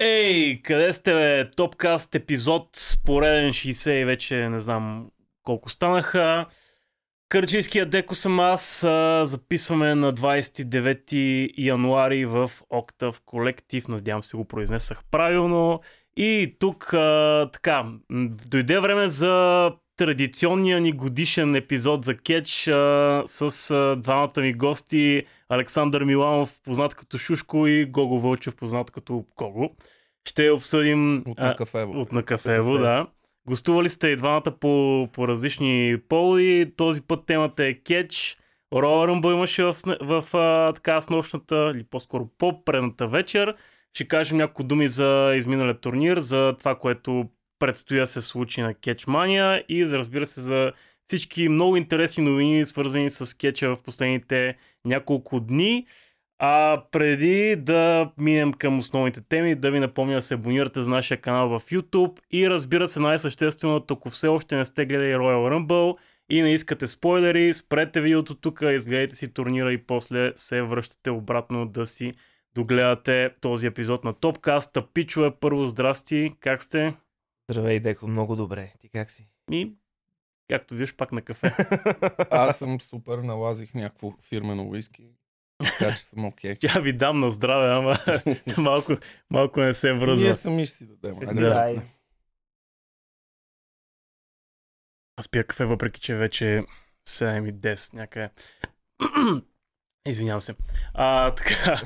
Ей, къде сте, бе? Топкаст епизод, пореден 60 и вече не знам колко станаха. Кърджийския деко съм аз. Записваме на 29 януари в Octave Collective. Надявам се го произнесах правилно. И тук а, така, дойде време за традиционния ни годишен епизод за кетч а, с а, двамата ми гости Александър Миланов, познат като Шушко и Гого Вълчев, познат като Гого. Ще обсъдим... От на кафево. От на кафево, да. Гостували сте и двамата по, по различни полови. Този път темата е кетч. Роя Ръмбо имаше в, в, в така с нощната, или по-скоро по-предната вечер. Ще кажем няколко думи за изминалия турнир, за това, което предстои да се случи на Кетчмания и за, разбира се за всички много интересни новини, свързани с кетча в последните няколко дни. А преди да минем към основните теми, да ви напомня да се абонирате за нашия канал в YouTube и разбира се най-същественото, ако все още не сте гледали Royal Rumble и не искате спойлери, спрете видеото тук, изгледайте си турнира и после се връщате обратно да си догледате този епизод на Топкаст. Пичове, първо здрасти, как сте? Здравей, Деко, много добре. Ти как си? И както виж пак на кафе. Аз съм супер, налазих някакво фирмено уиски. Така че съм окей. Okay. Тя ви дам на здраве, ама малко, малко не се връзва. Ние сами ще си дадем. Да. Аз пия кафе, въпреки че вече 7 и 10 някъде. Извинявам се. А, така.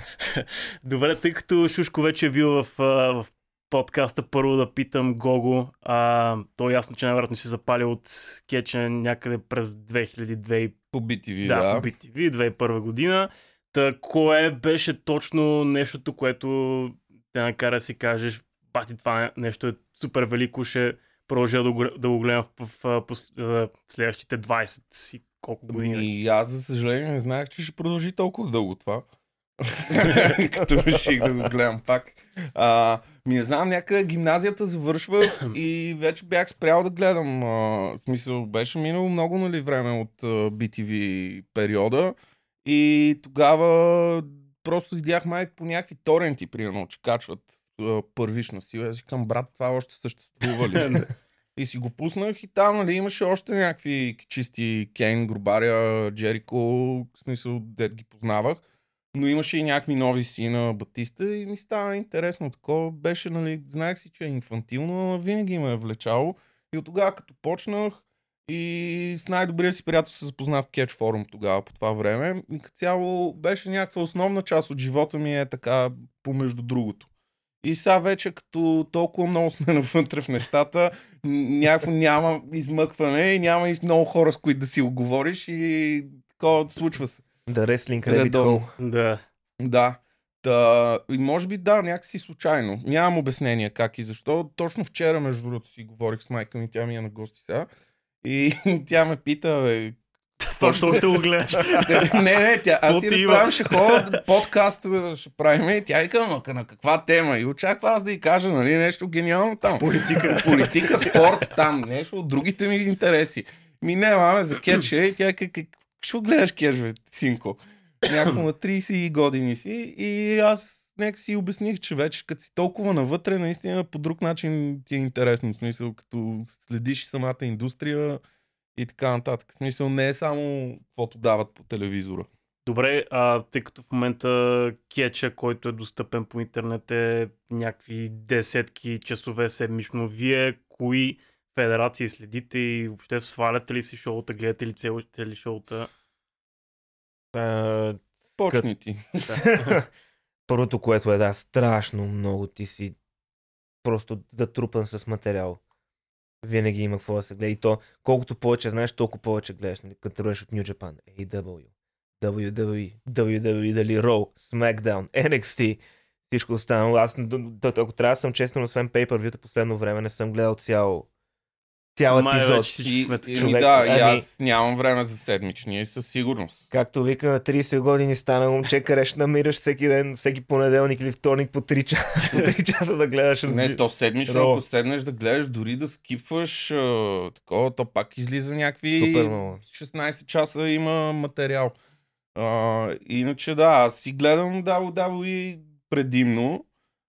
Добре, тъй като Шушко вече е бил в, в подкаста, първо да питам Гого. А, то е ясно, че най-вероятно си запали от кетча някъде през 2002 по BTV, да. да. по BTV, 2001 година. Та, кое беше точно нещото, което те накара да си кажеш, бати, това нещо е супер велико, ще продължа да го, да го гледам в, в, в, в следващите 20 и колко години. И аз, за съжаление, не знаех, че ще продължи толкова дълго това. Като реших да го гледам пак. А, ми не знам, някъде гимназията завършвах и вече бях спрял да гледам. А, в смисъл, беше минало много нали, време от а, BTV периода. И тогава просто видях майк по някакви торенти, примерно, че качват а, първична сила. Аз викам, брат, това още съществува ли? и си го пуснах и там нали, имаше още някакви чисти Кейн, Грубаря, Джерико, в смисъл, дед ги познавах. Но имаше и някакви нови си на Батиста и ми става интересно. Такова беше, нали, знаех си, че е инфантилно, но винаги ме е влечало. И от тогава, като почнах, и с най-добрия си приятел се запознах в Catch Forum тогава по това време. И като цяло беше някаква основна част от живота ми е така помежду другото. И сега вече като толкова много сме навътре в нещата, някакво няма измъкване и няма и много хора с които да си оговориш и такова случва се. Да, реслинг Rabbit Да. Да. Та, и може би да, някакси случайно. Нямам обяснение как и защо. Точно вчера, между другото, си говорих с майка ми, тя ми е на гости сега. И тя ме пита, бе, точно ще го гледаш. не, не, тя, аз си разправям, ще ходя, подкаст ще правим и тя вика, на каква тема? И очаква аз да й кажа, нали, нещо гениално там. Политика. Политика, спорт там, нещо от другите ми интереси. Ми не, маме, за кетча и тя как, ще гледаш бе, синко? Някакво на 30 години си и аз нека си обясних, че вече като си толкова навътре, наистина по друг начин ти е интересно. В смисъл, като следиш самата индустрия, и така нататък. В смисъл не е само каквото дават по телевизора. Добре, а тъй като в момента кетча, който е достъпен по интернет е някакви десетки часове седмично, вие кои федерации следите и въобще сваляте ли си шоута, гледате ли целите ли шоута? А, Почни ти. Първото, което е да, страшно много ти си просто затрупан с материал винаги има какво да се гледа. И то, колкото повече знаеш, толкова повече гледаш. Нали? Като тръгнеш от New Japan, AEW, WWE, WWE, дали Raw, SmackDown, NXT, всичко останало. Аз, ако трябва да съм честен, освен pay per последно време не съм гледал цяло цял Май епизод. Вече всички сме и, човек. и, да, Ами- и аз нямам време за седмични, със сигурност. Както вика на 30 години стана момче, къде ще намираш всеки ден, всеки понеделник или вторник по 3, часа, по 3 часа да гледаш. Не, то седмично, Ро. ако седнеш да гледаш, дори да скипваш а, такова, то пак излиза някакви Супер много. 16 часа има материал. А, иначе да, аз си гледам WWE предимно.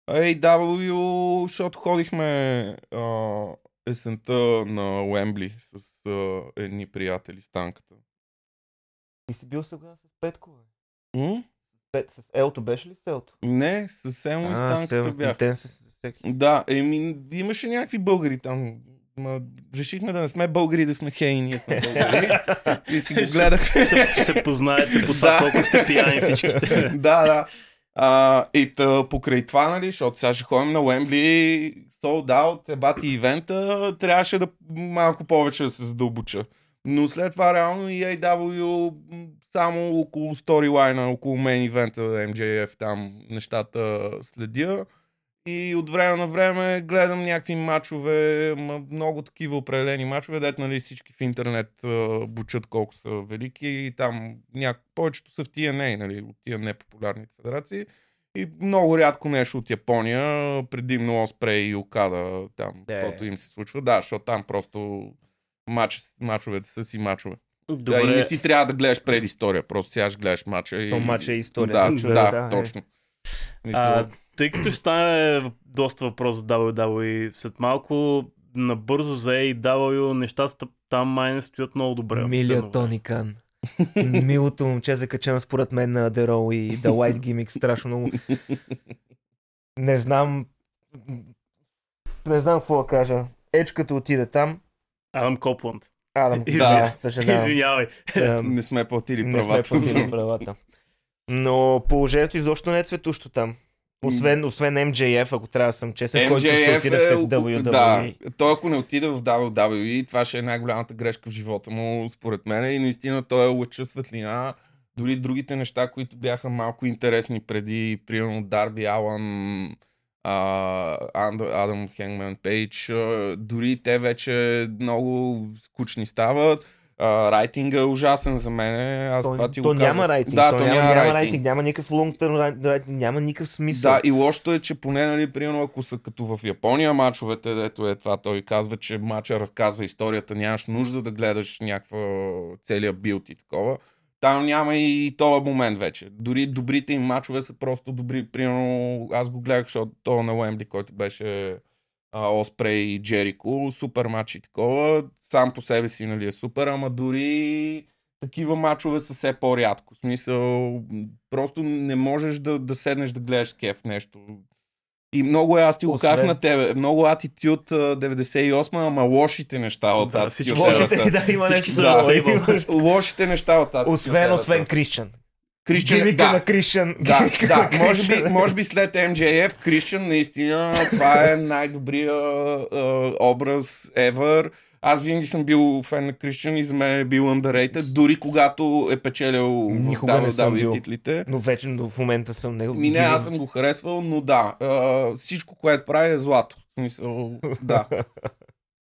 AW, защото ходихме а, есента на Уембли с а, едни приятели с танката. Ти си бил сега с Петко, бе. М? Пет, с Елто беше ли с Елто? Не, с Емо и с танката бях. Те са с всеки. Да, еми, имаше някакви българи там. Ма, решихме да не сме българи, да сме хей, ние сме българи. и си го гледахме. се, се познаете по това Да. колко сте пияни всичките. да, да. А, и тъ, покрай това, нали, защото сега ще ходим на Уембли, sold out, ебати ивента, трябваше да малко повече да се задълбоча. Но след това реално и AW само около сторилайна, около мейн ивента, MJF, там нещата следя. И от време на време гледам някакви матчове, ма, много такива определени матчове, дето нали всички в интернет бучат колко са велики и там ня... повечето са в TNA, нали, от тия непопулярните федерации. И много рядко нещо от Япония, предимно Оспрей и Окада, там, Да. каквото им се случва. Да, защото там просто матч, матчовете са си матчове. Да, и не Добре, ти трябва да гледаш предистория, просто сега ще гледаш матча. И... То матч е история. Да, Човек, да, да, е. точно. Мисля, а, тъй като ще стане доста въпрос за WWE, след малко набързо за AEW, нещата там май не стоят много добре. Милия. Тони Кан. Милото момче закачено според мен на The Row и The White Gimmick страшно много. Не знам... Не знам какво да кажа. Едж като отиде там, Адам Копланд. Адам, да, съжалявам. Извинявай. Да, не сме платили не сме правата. платили правата. Но положението изобщо не е цветущо там. Освен, освен MJF, ако трябва да съм честен, който ще MJF отиде е, в WWE. да, той ако не отиде в WWE, това ще е най-голямата грешка в живота му, според мен. И наистина той е лъча светлина. Дори другите неща, които бяха малко интересни преди, примерно Дарби Алън, а, Анд- Адам Хенгман Пейдж, дори те вече много скучни стават. А, райтинга е ужасен за мен. Аз То, това ти то го няма казах. райтинг, Да, то, то няма, няма, райтинг. райтинг, няма никакъв term райтинг, няма никакъв смисъл. Да, и лошото е, че поне, нали, примерно, ако са като в Япония мачовете, дето е това, той казва, че мача разказва историята, нямаш нужда да гледаш някаква целият билд и такова. Там няма и този момент вече. Дори добрите им мачове са просто добри. Примерно, аз го гледах, защото то на Уембли, който беше а, Оспрей и Джерико, супер матч и такова. Сам по себе си, нали, е супер, ама дори такива мачове са все по-рядко. В смисъл, просто не можеш да, да седнеш да гледаш с кеф нещо. И много е, аз ти го Освен- казах на тебе, много атитюд 98, ама лошите неща от Да, всички Era Лошите, да, има нещо. Да. Лошите неща от Attitude Освен, Era освен са. Гимика да, на Крищан. да, да. Може би, може би след MJF, Christian, наистина, това е най-добрия а, образ ever. Аз винаги съм бил фен на Christian и за мен е бил underrated, дори когато е печелил в Никога съм WWE титлите. Но вече но в момента съм него. Ми не, аз съм го харесвал, но да, а, всичко, което прави е злато. В смисъл, да.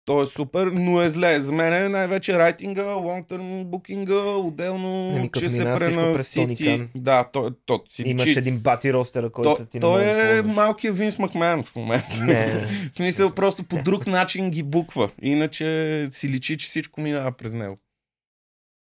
То е супер, но е зле. За мен е най-вече райтинга, long-term букинга, отделно, Еми, като че се минава всичко през пренасити. Да, то, то си Имаш личи. един бати ростера, който То, ти не той може да е ползваш. малкият Винс Макмен в момента. Не, В смисъл, просто по друг начин ги буква. Иначе си личи, че всичко минава през него.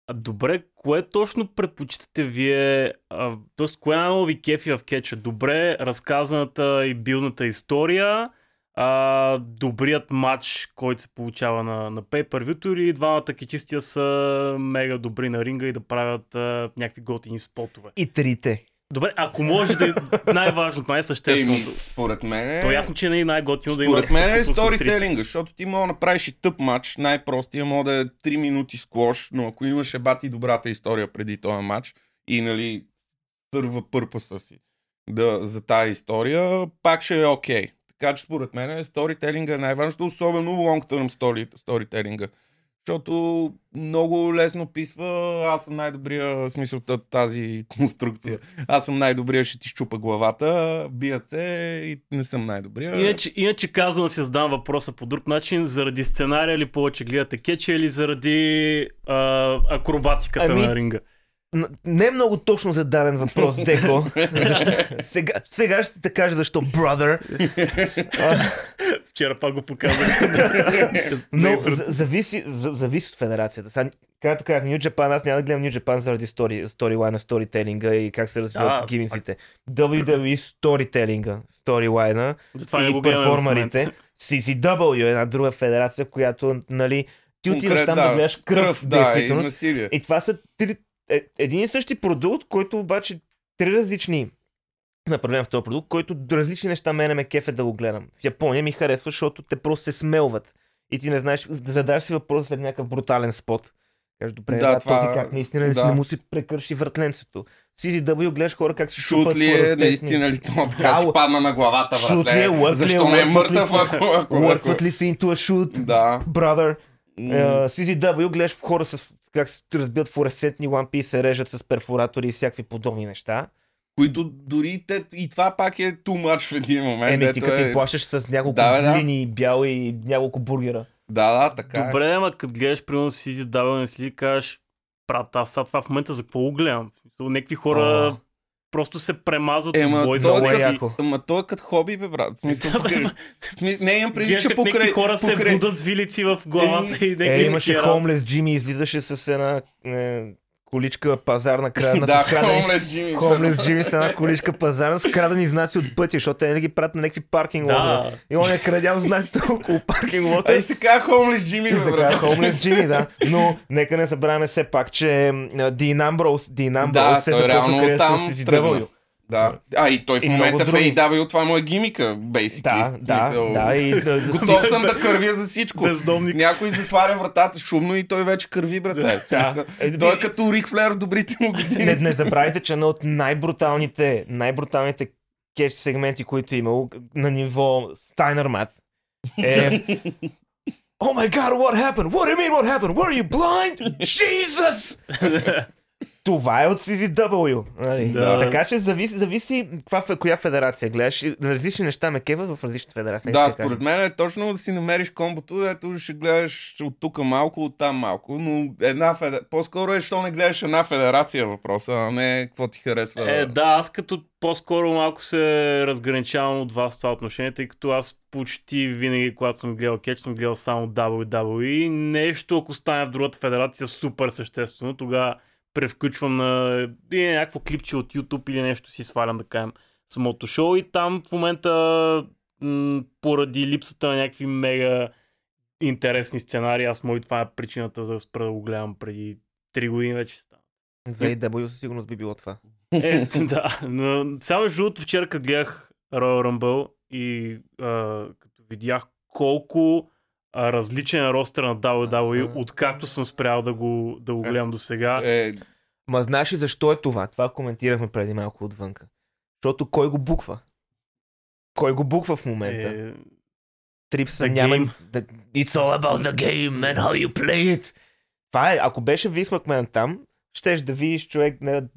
А добре, кое точно предпочитате вие? А, тоест, кое най-много ви кефи в кетча? Добре разказаната и билната история, а, добрият матч, който се получава на, на pay-per-view или двамата кечистия са мега добри на ринга и да правят а, някакви готини спотове? и трите. Добре, ако може да е най-важното, Еми, най-същественото. според мен е... То е ясно, че не е най-готино да има. Според мен е сторителинга, защото ти мога да направиш и тъп матч, най-простия може да е 3 минути склош, но ако имаш ебати добрата история преди този матч и нали търва пърпаса си да, за тази история, пак ще е окей. Така че според мен сторителинга е най-важното, особено long term story, сторителинга. Защото много лесно писва, аз съм най-добрия, смисъл тази конструкция. Аз съм най-добрия, ще ти щупа главата, бият се и не съм най-добрия. Иначе, иначе казвам да си задам въпроса по друг начин. Заради сценария ли повече гледате кетча или заради а, акробатиката Ами, на ринга? Не е много точно зададен въпрос, Деко. Защо- сега, сега ще те кажа защо, brother. Вчера пак го показах. Но за- зависи, за- зависи от федерацията. Сега, както казах, New Japan, аз няма да гледам New Japan заради стори, сторилайна, сторителинга и как се развиват Да, гиминците. WWE сторителинга, сторилайна и момента. CCW е една друга федерация, която, нали, ти отиваш там да, гледаш кръв, да, и действителност. насилие. И това са три, е, един и същи продукт, който обаче три различни направления в този продукт, който различни неща мене ме кефе да го гледам. В Япония ми харесва, защото те просто се смелват. И ти не знаеш, да задаш си въпрос след някакъв брутален спот. Кажеш, добре, Да, да, това- този как наистина да. не му си прекърши въртленцето. CZW гледаш хора как се Шут шупат ли е наистина ли то така Да, си падна на главата, шут ли е, е, Защо не е мъртъв, Лъркват ли се into a shoot, Да. brother? М, Uh, CZW гледаш хора с как се разбиват флуоресцентни лампи и се режат с перфоратори и всякакви подобни неща. Които дори те, и това пак е too much в един момент. Еми, ти като е... им плащаш с няколко Да, да. линии бял и няколко бургера. Да, да, така е. Добре, ама като гледаш, примерно си издавал не си кажеш, брат, аз това в момента за какво го гледам? Някакви хора О. просто се премазват Ема, от бой за е е лайки. яко. Ама той е като хоби, бе, брат. Смисъл, Да, покрай... в смисъл, не имам преди, че покрай... хора се покрай... будат с вилици в главата и някакви Е, имаше Homeless Джими, излизаше с една е, количка пазарна крадена Да, с крадени. Homeless Jimmy. Homeless Джими с една количка пазарна с крадени знаци от пътя, защото те не ги правят на някакви паркинг лотове. Да, И он е крадял знаците около паркинг лота. Ай се казва Homeless Jimmy, И бе, се брат. Homeless Джими, да. Но нека не забравяме все пак, че Дин Амброуз, Дин Да, Амброуз се той реално започва къде с тръгна. Да. А, и той в И момента в. AEW, това му е гимика, basically. Да, да, смисъл, да. И, да, да, Готов съм да кървя за всичко. бездомник. Някой затваря вратата шумно и той вече кърви, брате. В смисъл, Е, Той е като Рик Флер в добрите му години. не, не забравяйте, че едно от най-бруталните, най-бруталните кетч сегменти, които е имал на ниво Mat е Oh my god, what happened? What do you mean what happened? Were you blind? Jesus! Това е от CZW. Нали? Да. Така че зависи, зависи каква, коя федерация гледаш. Различни неща ме кеват в различни федерации. Да, според мен е точно да си намериш комбото, дето ще гледаш от тук малко, от там малко, но една федер... по-скоро е, що не гледаш една федерация въпроса, а не какво ти харесва. Е, да, аз като по-скоро малко се разграничавам от вас в това отношение, тъй като аз почти винаги, когато съм гледал кетч, съм гледал само WWE. Нещо, ако стане в другата федерация, супер съществено, тогава превключвам на или някакво клипче от YouTube или нещо си свалям, да кажем, самото шоу и там в момента м- поради липсата на някакви мега интересни сценарии, аз мои това е причината за да спра да го гледам преди 3 години вече стана. За AW със сигурност би било това. Е, да. Но само другото, вчера като гледах Royal Rumble и а, като видях колко различен е ростер на WWE, Ага. откакто съм спрял да го, да го гледам до сега. Е, Ма знаеш ли защо е това? Това коментирахме преди малко отвънка. Защото кой го буква? Кой го буква в момента? Е, Трипса The няма... The... It's all about the game and how you play it. Това е, ако беше Вис Макмен там, щеш да видиш човек на...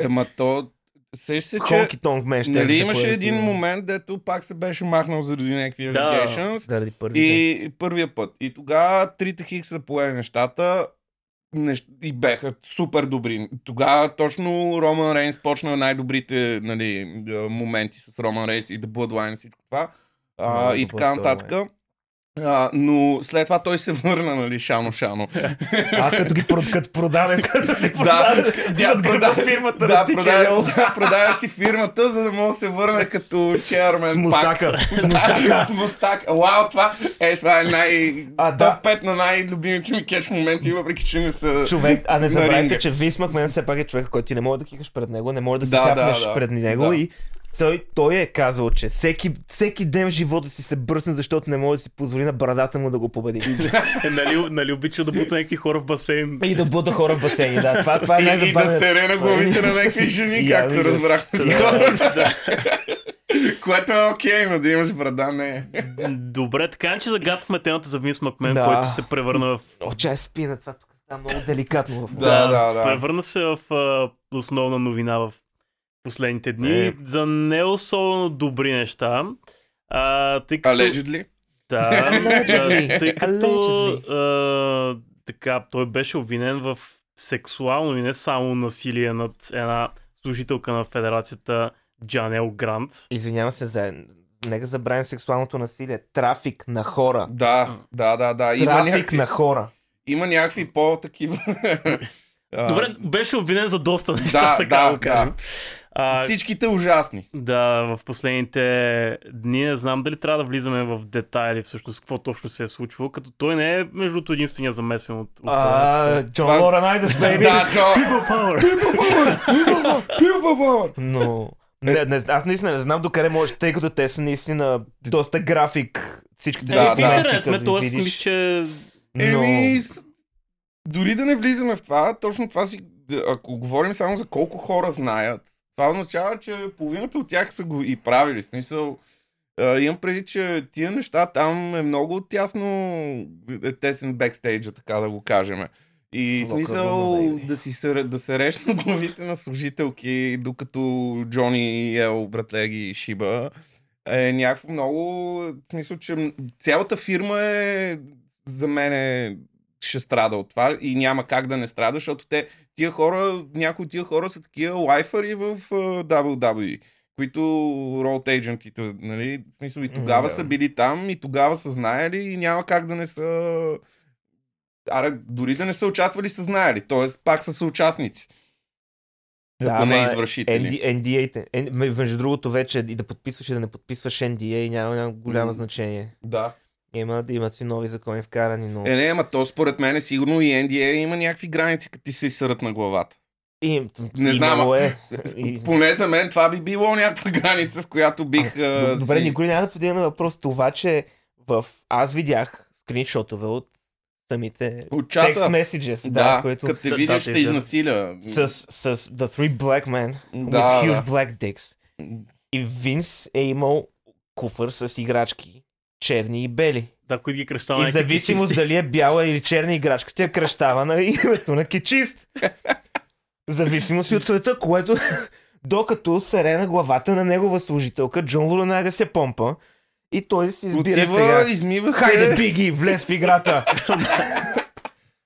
ема то... Сеш се, че... Хонки Тонг Мен ще Нали имаше един сигурно. момент, дето пак се беше махнал заради някакви Да. allegations. Заради първите. И първия път. И тогава трите хикса пое нещата нещ... и беха супер добри. Тогава точно Роман Рейнс почна най-добрите нали, а, моменти с Роман Рейнс и The Bloodline и всичко това. А, Много и така нататък. А, но след това той се върна, нали, шано-шано. А, като ги като продаде, като си да, продаде, да, фирмата да, на продаде, да, продаде си фирмата, за да може да се върне като чермен С мустака. С мустака. С мустак. Вау, това е, това е най... А, топ да. 5 на най-любимите ми кетч моменти, въпреки че не са... Човек, а не забравяйте, че Вис Макмен все пак е човек, който ти не може да кикаш пред него, не може да се Да, да, хапнеш да. пред него Да. и той, той е казал, че всеки, всеки ден в живота си се бръсне, защото не може да си позволи на брадата му да го победи. е, нали, нали обича да бута някакви хора в басейн. И да бута хора в басейни, да. Това, това е И, и да се на главите на някакви жени, както разбрахме да. скоро. Което е окей, но да имаш брада не е. Добре, така че загадахме темата за Винс Макмен, Да. който се превърна в О, чай спина, това тук става много деликатно. В... Да, да, да. Превърна се в основна новина в последните дни Е. за не особено добри неща. А, тъй като, Allegedly. да, Allegedly. да, тъй като Allegedly. а, така, той беше обвинен в сексуално и не само насилие над една служителка на федерацията Джанел Грант. Извинявам се за, нека забравим сексуалното насилие. Трафик на хора. Да, да, да, да. Има Трафик някакви, на хора. има някакви по-такива... Добре, беше обвинен за доста неща, Да, така да, да, го кажем. А, Всичките ужасни. да, в последните дни не знам дали трябва да влизаме в детайли всъщност какво точно се е случвало, като той не е между другото единствения замесен от, от А. Джон Това- Лорен Айдес. Да, Джо. People power. Но не, не, аз наистина не знам докъде може, тъй като те са наистина доста график. Всичките Да, Е, в интернет сме, т.е. видиш. мисля, че Но... Еми, дори да не влизаме в това, точно това си, ако говорим само за колко хора знаят, това означава, че половината от тях са го и правили. Смисъл, а, имам преди, че тия неща там е много тясно е тесен бекстейджа, така да го кажем. И Locker смисъл да, си се, да се решна главите на служителки, докато Джони и Ел, братле, ги шиба, е някакво много... В смисъл, че цялата фирма е за мен е, ще страда от това и няма как да не страда, защото те, тия хора, някои от тия хора са такива лайфари в uh, WWE, които роуд agentите, нали, в смисъл и тогава да. са били там и тогава са знаели и няма как да не са Аре, дори да не са участвали, са знаели. Тоест, пак са съучастници. Да, ако не ама извършители. ND, NDA-те. Между другото, вече и да подписваш и да не подписваш NDA няма, няма голямо М. значение. Да. Има, имат си нови закони вкарани, но... Е, не, ама то според мен е сигурно и NDA има някакви граници, като ти се изсърят на главата. И, Не знам, имало а- е. И... Поне за мен това би било някаква граница, в която бих... а, Добре, си... никой няма да подигна въпрос. Това, че в... аз видях скриншотове от самите От text messages, Да, да, което като те Да, видиш, да, ще те изнасиля. с, с The Three Black Men with Да, huge да. black dicks. И Винс е имал куфър с играчки, черни и бели. да, които ги кръщава И зависимост дали е бяла или черна играчка, тя кръщава на името на кечист. Зависимост и от света, което докато сере на главата на негова служителка, Джон Луранай да се помпа и той си избира Отива, сега. измива се. Хайде, Биги, влез в играта!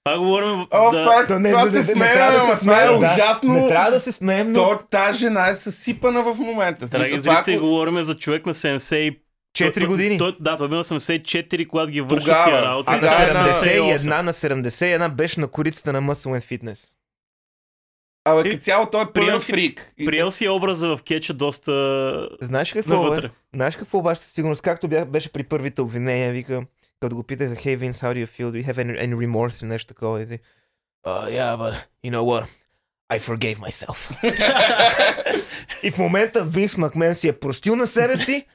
Това говорим О, да, това, е, Да не, това се трябва да това е ужасно. Не трябва да се смеем, но То, тази жена е съсипана в момента. Драги зрители, ако- говорим за човек на 70 4 години. Той, да, той бил на 74, когато ги върши Тогава, тия работи. А да, на 71, на 71 беше на корицата на Muscle and Fitness. Абе, като цяло той е пълен Приел си- фрик. Приел си образа в кетча доста Знаеш какво, бе? Знаеш какво обаче със сигурност, както бях, беше при първите обвинения, вика, като го питаха, hey Vince, how do you feel? Do you have any, any remorse или нещо такова? И ти, uh, yeah, but you know what? I forgave myself. и в момента Винс Макмен си е простил на себе си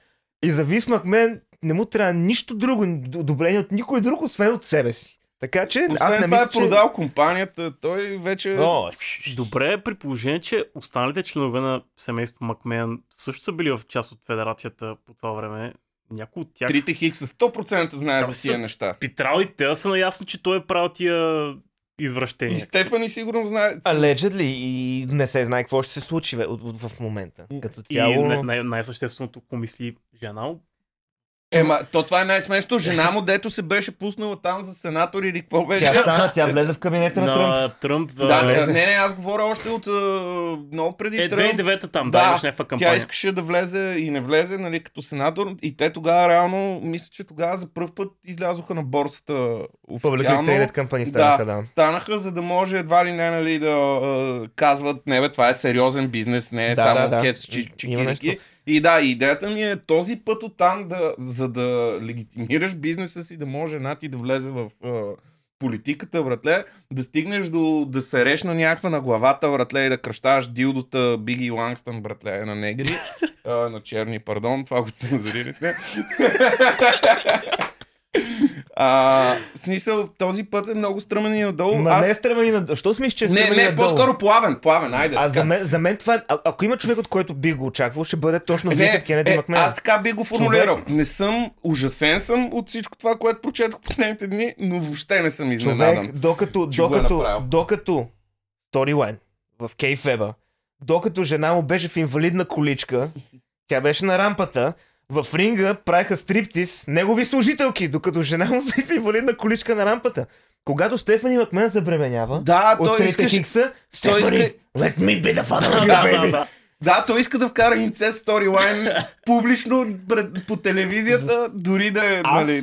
и за Винс Макмен не му трябва нищо друго, одобрение от никой друг, освен от себе си. Така че аз Освен не това мисля, е продал компанията, той вече... О, Добре, при положение, че останалите членове на семейство Макмен също са били в част от федерацията по това време. Някои от тях... Трите Хикса 100% знае Там за тия са- неща. Питрал и те са наясно, че той е правил тия извращения. И Стефани сигурно знае. Allegedly и не се знае какво ще се случи бе, в момента. Като И цяло... най- най- най-същественото помисли жена. Ема, то това е най-смешно. Жена му, дето се беше пуснала там за сенатор или какво беше. Тя стана, тя влезе в кабинета на Тръмп. Тръмп. Да, влезе. не, не, аз говоря още от много преди Е, Тръмп. 2009 там, Да, да, имаш някаква Тя кампания. искаше да влезе и не влезе, нали, като сенатор. И те тогава реално, мисля, че тогава за първ път излязоха на борсата Public официално. Traded Company станаха, да. станаха, за да може едва ли не, нали, да казват, не бе, това е сериозен бизнес, не е Да, само да, да. кец Има чикирики. И да, идеята ми е този път оттам, да, за да легитимираш бизнеса си, да може една ти да влезе в а, политиката, братле, да стигнеш до да се реш на някаква на главата, братле, и да кръщаваш дилдота Биги Лангстън, братле, на негри, а, на черни, пардон, това го цензурирате. А, в смисъл, този път е много стръмен и надолу. Ма Аз... не е стръмани на... Що смислиш, че е Не, стръмани не, надолу? по-скоро плавен, плавен, айде. А така. за мен, за мен това е... А, ако има човек, от който би го очаквал, ще бъде точно Винсент Кенеди е, Макмен. аз така би го формулирал. Не съм, ужасен съм от всичко това, което прочетох последните дни, но въобще не съм изненадан. Човек, докато, е докато, направил. докато сторилайн в Кейфеба, докато жена му беше в инвалидна количка, тя беше на рампата, в ринга правиха стриптиз негови служителки, докато жена му стои в инвалидна количка на рампата. Когато Стефани Макмен забременява, Да, от той трите искаше... хикса, той Стефани, иска- let me be the father of да, baby. да. Да, той иска да вкара инцест сторилайн публично пред, по телевизията, дори да е, Аз нали...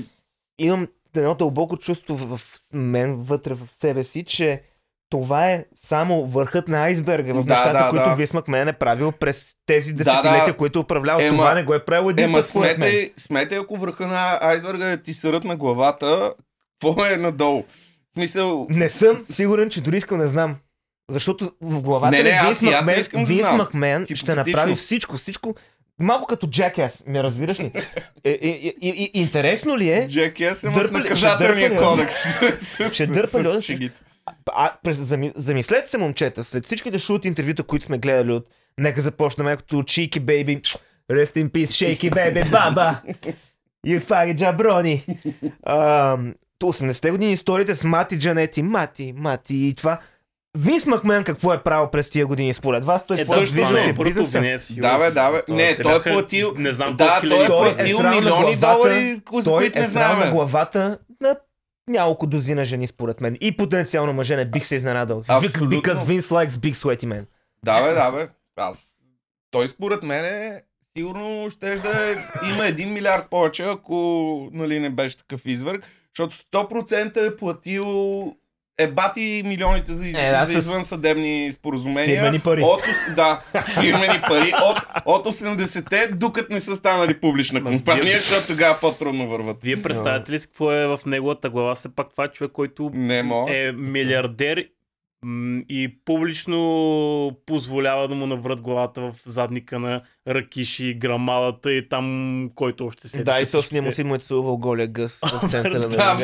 имам едно дълбоко чувство в мен, вътре в себе си, че това е само върхът на айсберга в Да, нещата, да, които да. Вис Макмен е правил през тези десетилетия, които е управлял. Ема- това не го е правил един Ема път, мен. сметай, ако върха на айсберга е ти сърът на главата, какво е надолу? В смисъл, Не съм сигурен, че дори искам да знам. Защото в главата Не, не, на не Макмен, да. Макмен ще направи всичко, всичко. Малко като Jackass, ме разбираш ли? Е, е, е, е, интересно ли е? Джек Ес е с наказателния кодекс. Ще дърпа ли? А, през, зами, замислете се, момчета, след всичките шут интервюта, които сме гледали от Нека започнем като Cheeky Baby, Rest in Peace, Shaky Baby, Баба, You fucking то 80-те години историите с Мати Джанети, Мати, Мати и това. Винс Макмен какво е правил през тия години според вас? Той Е, е, също е бизнеса. Да, бе, да, бе. Не, те той е платил- Не знам Да, той е Той е платил на милиони долари, за Той които не е срал на знаем. главата на няколко дозина жени според мен. И потенциално мъже не бих се изненадал. Абсолютно. Because Vince likes big sweaty men. Да, бе, да, бе. Аз. Той според мен е, сигурно ще да има един милиард повече, ако нали, не беше такъв извърг, защото 100% е платил е бати милионите за, из... Е, да, за с извънсъдебни споразумения. фирмени пари. От, да, фирмени пари. От, от 80-те, докато не са станали публична компания, вие- защото тогава по-трудно върват. Вие представяте ли си какво е в неговата глава? Все пак това е човек, който Не е милиардер и публично позволява да му наврат главата в задника на Ракиши, Грамалата и там, който още се Да, и собствения му син му е целувал голия гъс в центъра на Да.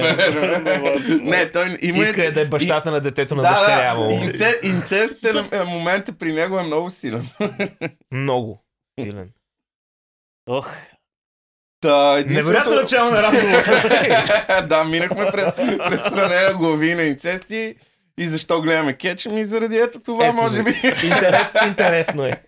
Не, той има... Иска е да е бащата на детето на дъщеря му. инце, инцест е, момента при него е много силен. Много силен. Ох, Та, единственото- Невероятно начало на разговор. да, минахме през, през странена глави на инцести. И защо гледаме кетч? Ми заради ето това, Ето, може би. Интересно, интересно е.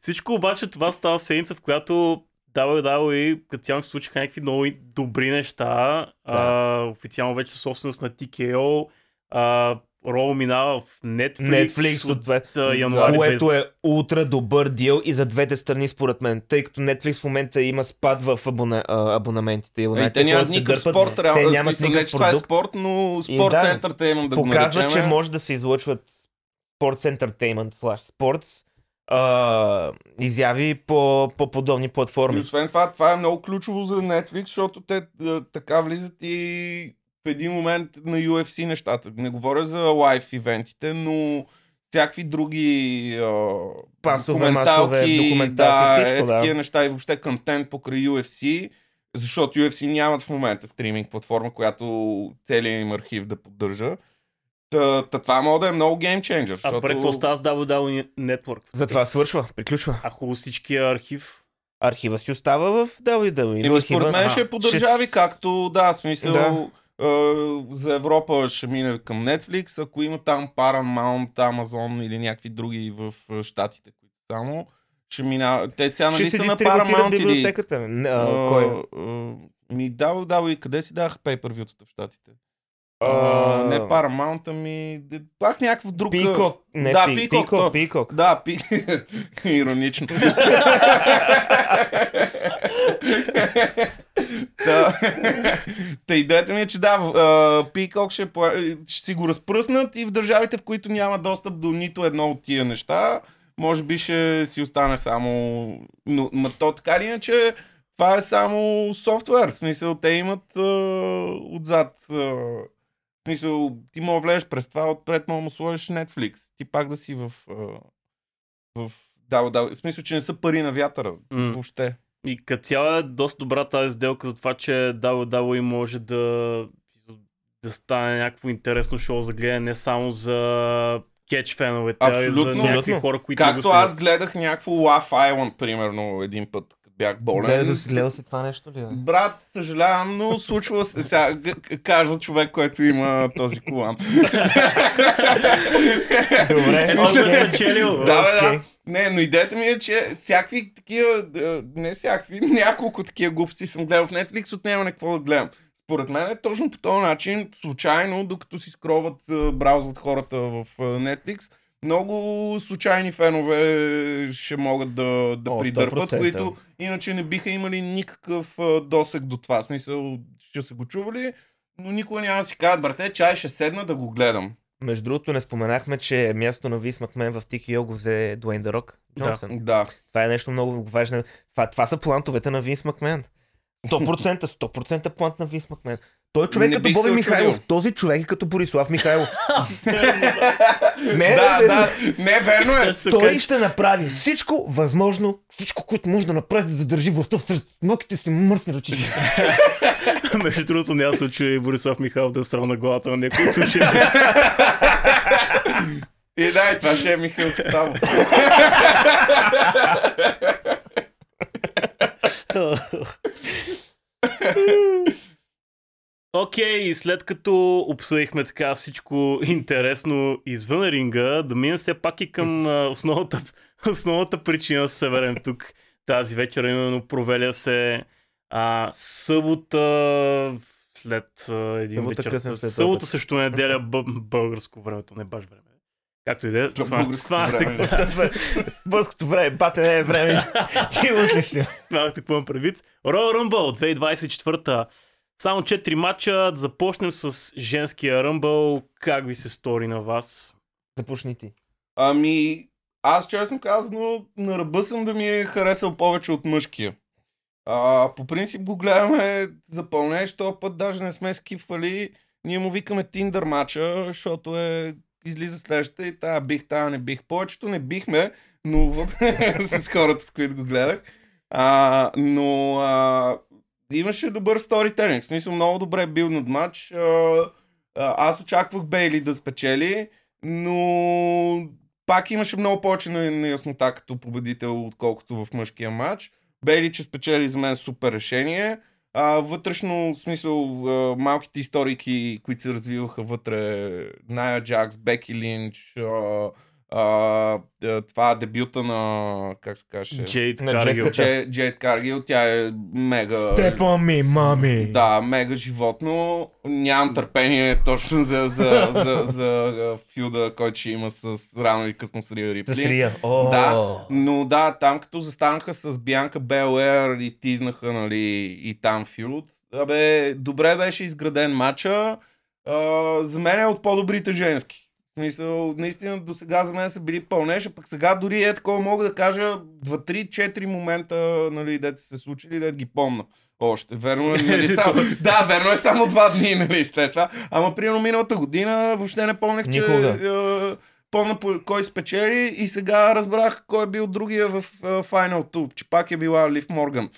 Всичко обаче това става седмица, в която WWE като цяло се случиха някакви много добри неща. А, официално вече собственост на TKO. А, Роу минава в Netflix, Netflix от от януари. Което е ултра добър дил и за двете страни според мен, тъй като Netflix в момента има спад в абона, а, абонаментите. И И те нямат никакъв дърпат, спорт, реално. Те нямат смисъл, не, никакъв че това е спорт, но И спорт да, центърта имам да го Показва, наречем. че може да се излъчват Sports Entertainment slash Sports а, изяви по, по подобни И платформи. освен това, това е много ключово за Netflix, защото те а, така влизат и в един момент на UFC нещата. Не говоря за лайв ивентите, но всякакви други а, Пасове, масове, документалки, да, всичко, е, да. такива неща и въобще контент покрай UFC, защото UFC нямат в момента стриминг платформа, която целият им архив да поддържа. Та, та това може да е много геймченджер. А добре, какво става с WWE Network? Затова свършва, приключва. А хубаво всичкия архив. Архива си остава в WWE. архива- според мен ще е по държави, както, да, смисъл, Да. Е, за Европа ще мине към Netflix, ако има там Paramount, Amazon или някакви други в е, щатите, които само, ще мина... Те сега нали са на Paramount или... библиотеката. Не, а, кой е? е? Ми дава, дава и къде си даваха pay-per-view-тата в щатите? А, не Paramount, ами... де- Пак някакъв друг... Пикок. Не, Да, пи- Пикок, Пикок, Пикок. Да, пи... Иронично. Та, та идеята ми е, че да, Пикок ще, ще си го разпръснат и в държавите, в които няма достъп до нито едно от тия неща, може би ще си остане само... Но, ма то така или иначе, това е само софтуер. В смисъл, те имат а, отзад... А, в смисъл, ти мога влезеш през това, отпред мога му сложиш Netflix. Ти пак да си в... а, в да, да, в смисъл, че не са пари на вятъра. М. Въобще. И като цяло е доста добра тази сделка за това, че WWE може да, да стане някакво интересно шоу за гледане не само за кетч феновете, а и за някакви хора, които го Както следят. аз гледах някакво Laugh Island, примерно, един път, бях болен. Гледа си, гледа се това нещо ли? бе? Брат, съжалявам, но случва се. Сега казва човек, който има този колан. Добре, го окей. е спечелил. Да, бе, да. Не, но идеята ми е, че всякакви такива, а, не всякакви, няколко такива глупости съм гледал в Netflix, отнема какво да гледам. Според мен е точно по този начин, случайно, докато си скроват, а, браузват хората в а, Netflix, много случайни фенове ще могат да, да О, придърпат, 100%. които иначе не биха имали никакъв досек до това. В Смисъл, ще са го чували, но никога няма да си кажат, брате, чай ще седна да го гледам. Между другото, не споменахме, че място на Вис Макмен в Тики го взе Дуейн Дърок Джонсън. Да. Това е нещо много важно. Това, това са плантовете на Винс Макмен. 100%, 100% плант на Винс Макмен. Той е човек Не като Боби Михайлов. Този човек е като Борислав Михайлов. не, да, не, да, не, верно е. Той ще направи всичко възможно, всичко, което може да направи, да задържи властта в сред мъките си мръсни ръчи. Между другото, няма се очуди Борислав Михайлов да е срал на главата на някой от случаи. И да, и това ще е Михаил Костабов. Окей, и след като обсъдихме така всичко интересно извън ринга, да минем все пак и към основната, основната причина да се съберем тук тази вечер, именно провеля се а, събота след а, един Събота вечер. събота също неделя бъ, българско времето, не баш време. Както и да е, българското време, да, Бърското време, бате не е време. Ти си? Смятах какво имам предвид. Royal Rumble 2024. Само 4 матча. Да започнем с женския Rumble. Как ви се стори на вас? Започни ти. Ами, аз честно казано, на ръба съм да ми е харесал повече от мъжкия. А, по принцип го гледаме за пълнеж, този път даже не сме скипвали. Ние му викаме Tinder мача, защото е излиза следващата и тая бих, тая не бих. Повечето не бихме, но с хората, с които го гледах. А, но а, имаше добър сторителинг. В смисъл много добре бил над матч. А, аз очаквах Бейли да спечели, но пак имаше много повече неяснота като победител, отколкото в мъжкия матч. Бейли, че спечели за мен супер решение. А, вътрешно, в смисъл, а, малките историки, които се развиваха вътре, Ная Джакс, Беки Линч, а, а, а, това дебюта на, как се каже? Джейд Каргил. Джейд Дже- Джейд Каргил, тя е мега... Степа ми, мами. Да, мега животно. Нямам търпение точно за, за, за, за, фюда, който ще има с рано или късно с Рия Рипли. С Рия. О, Да, но да, там като застанаха с Бянка Белер и тизнаха, нали, и там фюд. Абе, добре беше изграден матча. А, за мен е от по-добрите женски. В Смисъл, наистина до сега за мен са били пълнеш, а пък сега дори е такова мога да кажа 2-3-4 момента, нали, дете са се случили, дете ги помна. Още. Верно е, нали, само, да, верно е само два дни, нали, след това. Ама примерно миналата година въобще не помнях, че е, помня по кой спечели и сега разбрах кой е бил другия в е, Final Two, че пак е била Лив Морган.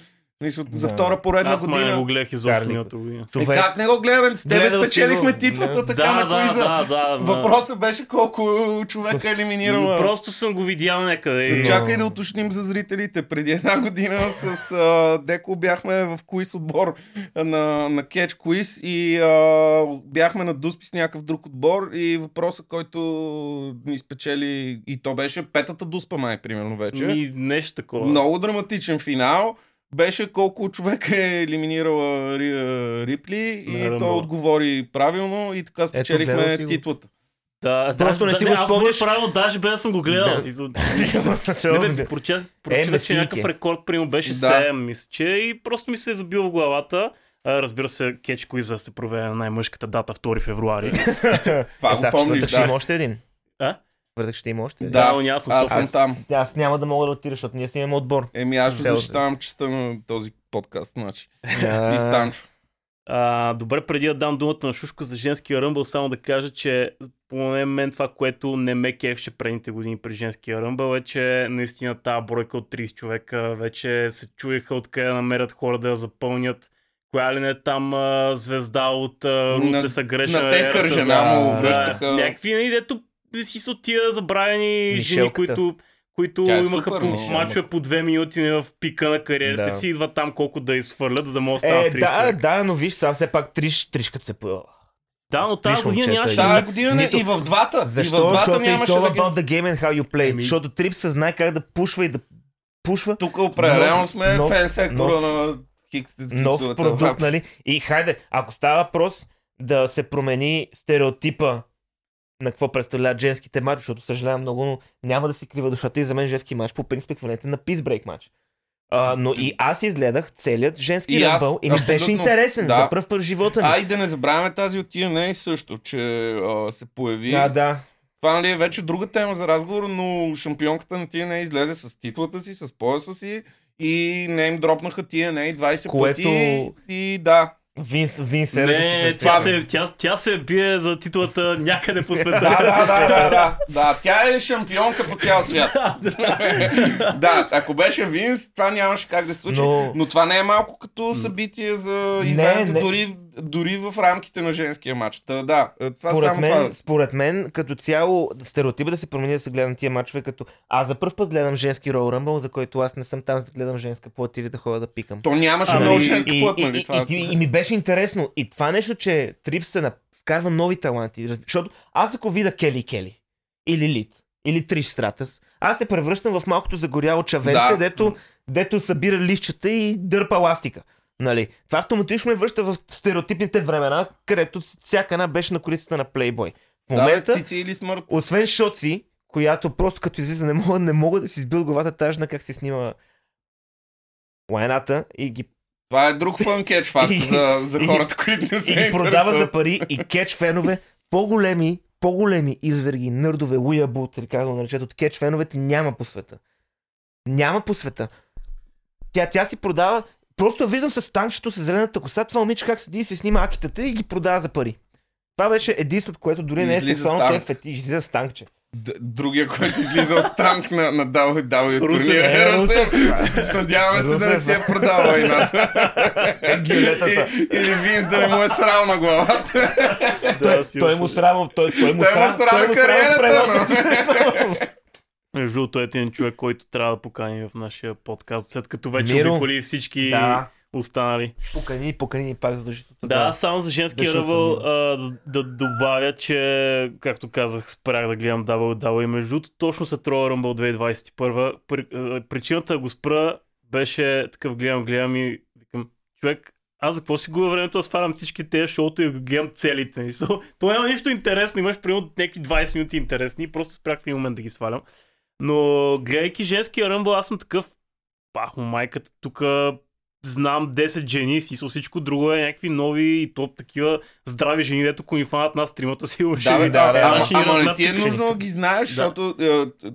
Мисля, За Да. втора поредна Аз май не година. го гледах изобщо миналата година. Е, човек. как не го гледаме? С тебе Гледал спечелихме го. титлата Да. така на да, квиза. да, да, да. Въпросът беше колко човека е елиминирала. Просто съм го видял някъде. и- Чакай да уточним за зрителите. Преди една година с а, Деко бяхме в квиз отбор на, на Catch Quiz и а, бяхме на Дуспи с някакъв друг отбор и въпросът, който ни спечели и то беше петата Дуспа май, примерно вече. Ни, нещо такова. Много драматичен финал. Беше колко човека е елиминирала Ри, Рипли и Ръмбъл. той отговори правилно и така спечелихме го. титлата. Да, Просто да, не си да, го аз спомняш. правилно, даже без да съм го гледал. Да. Не бе, прочетах, Е, прочетах че месийки. някакъв рекорд, примерно беше Да. 7, мисля, че и просто ми се е забил в главата. А, разбира се, кетч куиза се проведе на най-мъжката дата 2 февруари. Това Е, го сега помниш, да. има още един. А? Твърдък ще има още. Да, но няма съм аз съм там. Аз няма да мога да отида, защото ние си имаме отбор. Еми аз ще защитавам честа на този подкаст, значи. И Станчо. А, добре, преди да дам думата на Шушко за женския ръмбъл, само да кажа, че поне мен това, което не ме кефше предните години при женския ръмбъл е, че наистина тази бройка от 30 човека вече се чуеха откъде да намерят хора да я запълнят. Коя ли не е там а, звезда от а, Рутлеса грешна на те ерата жена за- му да, връщаха. Някакви, нали, дето си са тия забравени жени, Мишелката. които които Тя е имаха супер, по Мишел. мачове по две минути в пика на кариерата Да. си, идват там колко да изхвърлят, за да могат да станат Е, 30 да, човека. да, но виж, сега все пак триш, тришката се поява. Да, но тази година нямаше... Тая година не, Нито- и в двата. и в Защо? двата Защото it's нямаше all да ги... about the game and how you play. Еми- Защото Трип се знае как да пушва и да пушва Тук определено сме нов- фен сектора нов- на хикс, нов хиксовете. продукт, нали? И хайде, ако става въпрос да се промени стереотипа на какво представляват женските матчи, защото съжалявам много, но няма да си крива душата и за мен женски матч по принцип еквивалентен на пизбрейк матч. А, но и аз изгледах целият женски И ръмбъл и ми беше интересен Да. за първ път в живота ми. А и да не забравяме тази от TNA също, че а, се появи. Да, да. Това нали е вече друга тема за разговор, но шампионката на TNA излезе с титлата си, с пояса си и не им дропнаха TNA 20 Което- пъти. И да, Винс, Винс е да си Не, тя се, тя, тя се бие за титлата някъде по света. да, да, да, да, да, да. Тя е шампионка по цял свят. да, ако беше Винс, това нямаше как да се случи. Но- Но, това не е малко като събитие за Не, ивент, не. Дори, дори в рамките на женския матч. Та, да, е, това Според само мен, това. според мен, като цяло, стереотипа да се промени да се гледа на тия мачове, като аз за първ път гледам женски Royal Rumble, за който аз не съм там за да гледам женска плът или да ходя да пикам. То нямаше Ами, много женска плът, нали? и, Това... и, и, и, ми беше интересно. И това нещо, че Трипс се вкарва нови таланти. Защото аз ако видя Кели Кели, или Лит, или Триш Стратас, аз се превръщам в малкото загоряло чавенце, Да. дето, дето събира лищата и дърпа ластика. Нали? Това автоматично ме връща в стереотипните времена, където всяка една беше на корицата на Плейбой. В Да, момента, бе, цици или смърт. освен Шоци, която просто като излиза не мога, не мога да си сбил главата тажна как се снима лайната и ги Това е друг фън кетч факт И- за, за и- хората, които не се и продава за пари и кетч фенове, по-големи, по-големи изверги, нърдове, уябут, или как да го наречат, от кетч феновете няма по света. Няма по света. Тя, тя си продава, просто виждам с танчето, с зелената коса, това момиче как седи и се снима акитата и ги продава за пари. Това беше единството, което дори не е сексуално, е фетиш, излиза с танкче. Д- Другия, който излиза с танк на, на WWE Русев, турнир е, Русев. Надяваме се да не си я продава. И- Или Винс да не му е срал на главата. Той му срама, той, той му срама кариерата. Между другото, е един човек, който трябва да поканим в нашия подкаст, след като вече Миро. обиколи всички Да, останали. покани, покани пак задължително. Да, само за женския ръбъл да, да добавя, че, както казах, спрях да гледам WWE. Между другото, точно след Royal Rumble 2021, при, а, причината да го спра беше такъв гледам, гледам и викам, човек, аз за какво си губя времето да свалям всички тези шоуто и да гледам целите. И so, то няма нищо интересно, имаш примерно някакви 20 минути интересни и просто спрях в един момент да ги свалям. Но гледайки женския ръмбъл, аз съм такъв, пах му майката, тук знам 10 жени, си всичко друго е някакви нови и то такива здрави жени, дето ако ни фанат нас тримата си Да, бе, ви да, да, ама, ама не ти е нужно да ги знаеш, Да. защото е,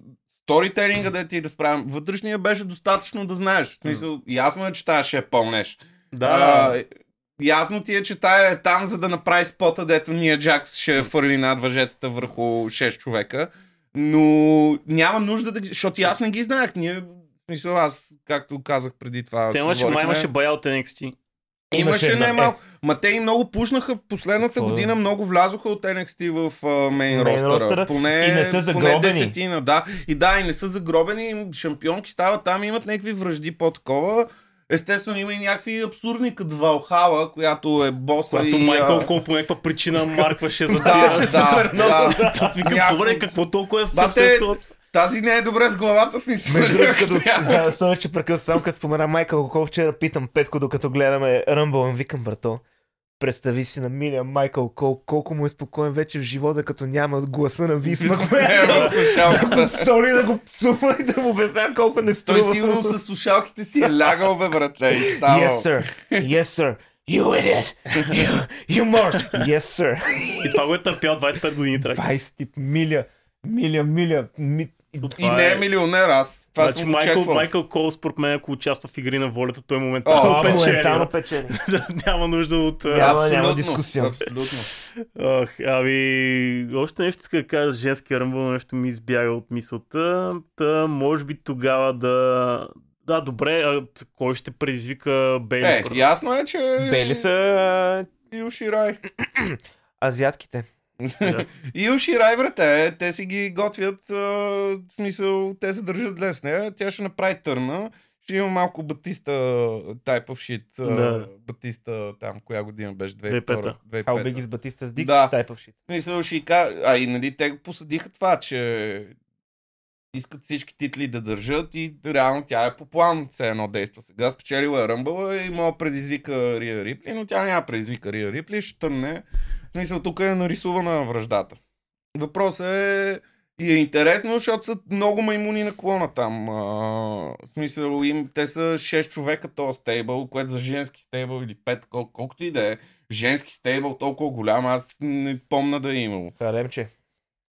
сторителинга да ти да справим. Вътрешния беше достатъчно да знаеш. В смисъл, ясно е, че тази ще е пълнеш. Да, А, ясно ти е, че тая е там, за да направи спота, дето ние Джакс ще фърли над въжетата върху 6 човека. Но няма нужда да ги... Защото и аз не ги знаех. Ние, смисъл, аз, както казах преди това, те имаше, май говорихме, имаше бая от NXT. Имаше, Имаше, не да, малко. Ма те и много пушнаха последната Какво да? година, много влязоха от NXT в uh, мейн Мейн ростера. ростера Поне, и не са поне загробени. десетина, да. И да, и не са загробени, шампионки стават там, имат някакви връжди по-такова. Естествено има и някакви абсурдни, като Валхала, която е боса Когато и... Майкъл Кол по някаква причина маркваше за Да, тия. да, много. да. Аз викам, добре, какво толкова се съществуват? Тази не е добре с главата, смисъл. Между другото, като за, че прекъсвам, само като спомена Майкъл Кол, вчера питам Петко, докато гледаме Ръмбъл, викам, брато, представи си на милия Майкъл Кол, колко му е спокоен вече в живота, като няма гласа на Висма, която слушалката. соли да го псува и да му обяснява колко не струва. Той сигурно с слушалките си е лягал, бе, братле, и ставал. Yes, sir. Yes, sir. You idiot. You, you more. Yes, sir. И това го е търпял 25 години трак. 20 тип миля, миля, миля. Ми... И Това не е е- милионер, аз това Значи съм Майкъл, очаквал. Майкъл Кол, според мен, ако участва в игри на волята, той О, моментално А, печели. моментално печели. Няма нужда от... Няма, Абсолютно, няма дискусия. Абсолютно. Ох, ами, още нещо иска да кажа за женския ръмбъл, нещо ми избяга от мисълта. Та, може би тогава да... Да, добре, а кой ще предизвика Бейли? Е, ясно е, че... Бели са Юши Рай. азиатките. Юши Рай, брате, те си ги готвят, а, в смисъл, те се държат зле с нея. Тя ще направи търна. Ще има малко Батиста type of shit. Да. Батиста там, коя година беше? 2005. 2005. How big is Batista's dick? Да. Type of shit. Смисъл, ще ка- А и нали, те го посъдиха това, че искат всички титли да държат и реално тя е по план, все едно действа сега. Спечелила е Ръмбъла и мога предизвика Рия Рипли, но тя няма предизвика Рия Рипли, ще тъмне. В смисъл, тук е нарисувана връждата. Въпросът е и е интересно, защото са много маймуни на клона там. А, в смисъл, им, те са 6 човека този стейбъл, което за женски стейбъл или 5, кол, колкото и да е. Женски стейбъл толкова голям, аз не помна да е имало. Харемче.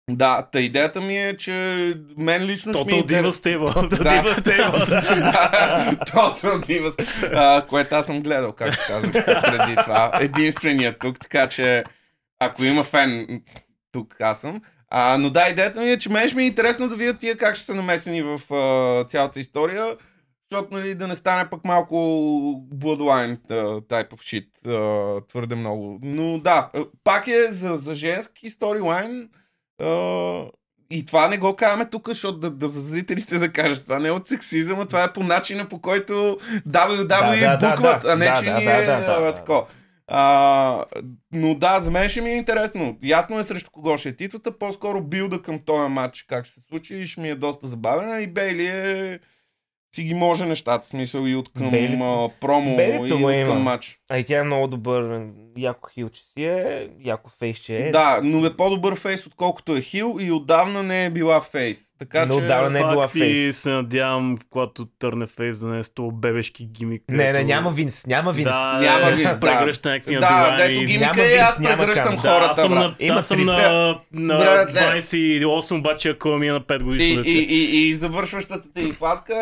Да, та идеята ми е, че мен лично ще ми е Total Diva Stable. Да. Total Diva Stable, да. Total Divas, а, което аз съм гледал, както казах преди това. Единственият тук, така че ако има фен, тук аз съм. А, но да, идеята ми е, че мен ще ми е интересно да видя тия как ще са намесени в а, цялата история, защото нали, да не стане пък малко Bloodline type of shit а, твърде много. Но да, пак е за, за женски сторилайн а, и това не го казваме тук, защото да, да за зрителите да кажат. Това не е от сексизъм, а това е по начина по който WWE Да, да, букват, да, а не да, че да, ни да, е да, да, да. тако. А, но да, за мен ще ми е интересно. Ясно е срещу кого ще е титлата, по-скоро билда към този матч как ще се случи и ще ми е доста забавена и Бейли е си ги може нещата, смисъл и от към Бейли- промо Бейлито и от има. към матч. А и тя е много добър, яко хил, че си е, яко фейс, че е. Да, но е по-добър фейс, отколкото е хил и отдавна не е била фейс. Така Но че... отдавна не е била Факт и фейс. се надявам, когато търне фейс да не е с този бебешки гимик. Не, не, няма Винс, няма Винс. Да, Няма да, Винс, да. Прегръща някакви Да, дето Няма гимика е, аз прегръщам кам. Да, аз хората, съм брат. на, Има аз съм на, на не. 28, обаче ако ми е на 5 И, годишно дете. и, и, и завършващата ти хватка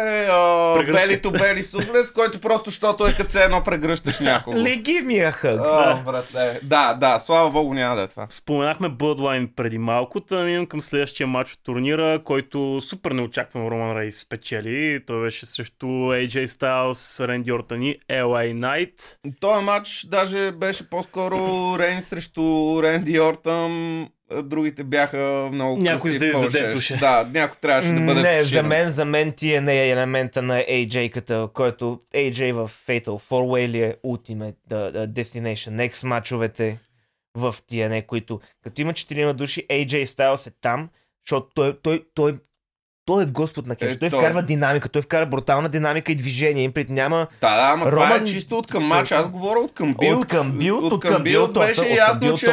е белито бели суфлес, който просто, защото е като се едно прегръщаш някого. Леги ми я хъг. Братле. Да, да, слава богу няма да е това. Споменахме Bloodline преди малко, да минем към следващия матч от турнира, който супер неочаквано Роман Рейс спечели. Той беше срещу AJ Styles, Ренди Ортън и LA Knight. Този матч даже беше по-скоро Рейн срещу Ренди Ортън. Другите бяха много Някой красив да по-шеш. задетоше. Да, някой трябваше да бъде не, за афиширан. мен, за мен ти е не елемента на AJ-ката, който AJ в Fatal 4-Way ли е Ultimate uh, Destination, X мачовете в TNA, които като има четирима души, AJ Styles е там, защото той, той, той, той е господ на кеш. Е, той той. вкарва динамика, той вкара брутална динамика и движение. Им пред няма Да, да, ама това е Роман- чисто от към матч. Аз говоря от към билд. от към билд, от към билд беше ясно, че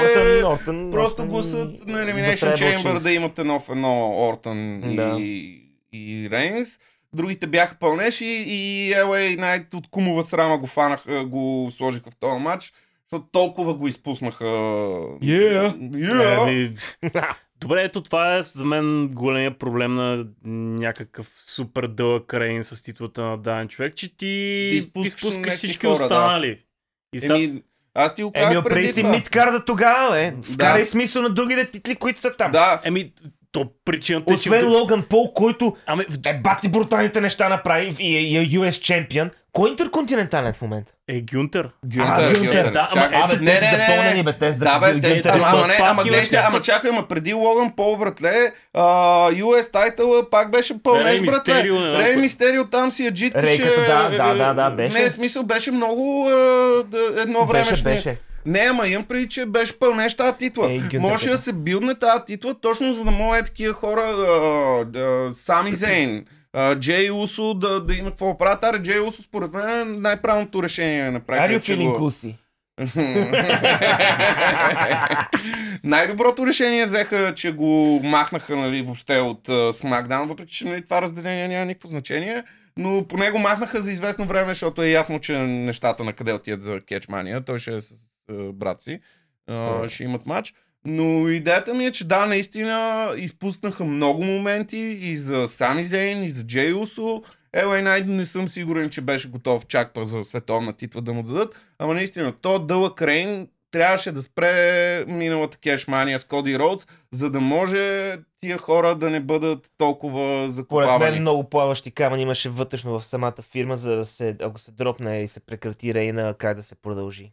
просто гласът на Elimination Chamber да имат едно в едно Ортън Да. и, и Рейнс. Другите бяха пълнеш и, и LA Knight от кумова срама го фанаха, го сложиха в този матч, защото толкова го изпуснаха. Yeah. Yeah. Еми, Добре, ето това е за мен големия проблем на някакъв супер дълъг рейн с титлата на даден човек, че ти Изпускаш изпускаш всички хора, да. останали. И сега Еми, аз ти го Еми, казах опрей преди си мидкарда тогава, бе. Вкарай Да. смисъл на другите титли, които са там. Да, Еми, то причината е, че... Освен Логан Пол, който Ами, в- е бати бруталните неща направи и е, и е US чемпион. Кой е интерконтинентален в момента? е Гюнтер. Гюнтер, Гюнтер, Гюнтер. да, ама ето, не, не, те не, бе, те са Да, бе, те, ама, ама, не, ама, дей сега, ама чакай, ама преди Логан Пол, братле, а, US title пак беше пълнеш, Рей братле. Рей. Мистерио там си я джиткаше. Да, да, да, да, беше. Не, смисъл, беше много а, едно време. Беше, беше. Не, ама имам преди, че беше пълнеш тази титла. Гюнтер, Може да се билдне тази титла, точно за да могат такива хора, а, а, Сами Зейн, а, Джей Усо да, да има какво правят. Аре, Джей Усо според мен е най-правилното решение направиха. Are you feeling? Най-доброто решение взеха, че го махнаха нали, въобще от SmackDown, въпреки че нали, това разделение няма никакво значение. Но поне го махнаха за известно време, защото е ясно, че нещата на къде отият за Кетчмания. Той ще е с брат си. Ще имат матч. Но идеята ми е, че да, наистина изпуснаха много моменти и за Сами Зейн, и за Джей Усо. LA Knight не съм сигурен, че беше готов чак па за световна титла да му дадат. Ама наистина, то дълъг рейн трябваше да спре миналата кешмания с Коди Роудс, за да може тия хора да не бъдат толкова Според мен закопавани. много плаващи камъни имаше вътрешно в самата фирма, за да се, ако се дропне и се прекрати Рейна, как да се продължи.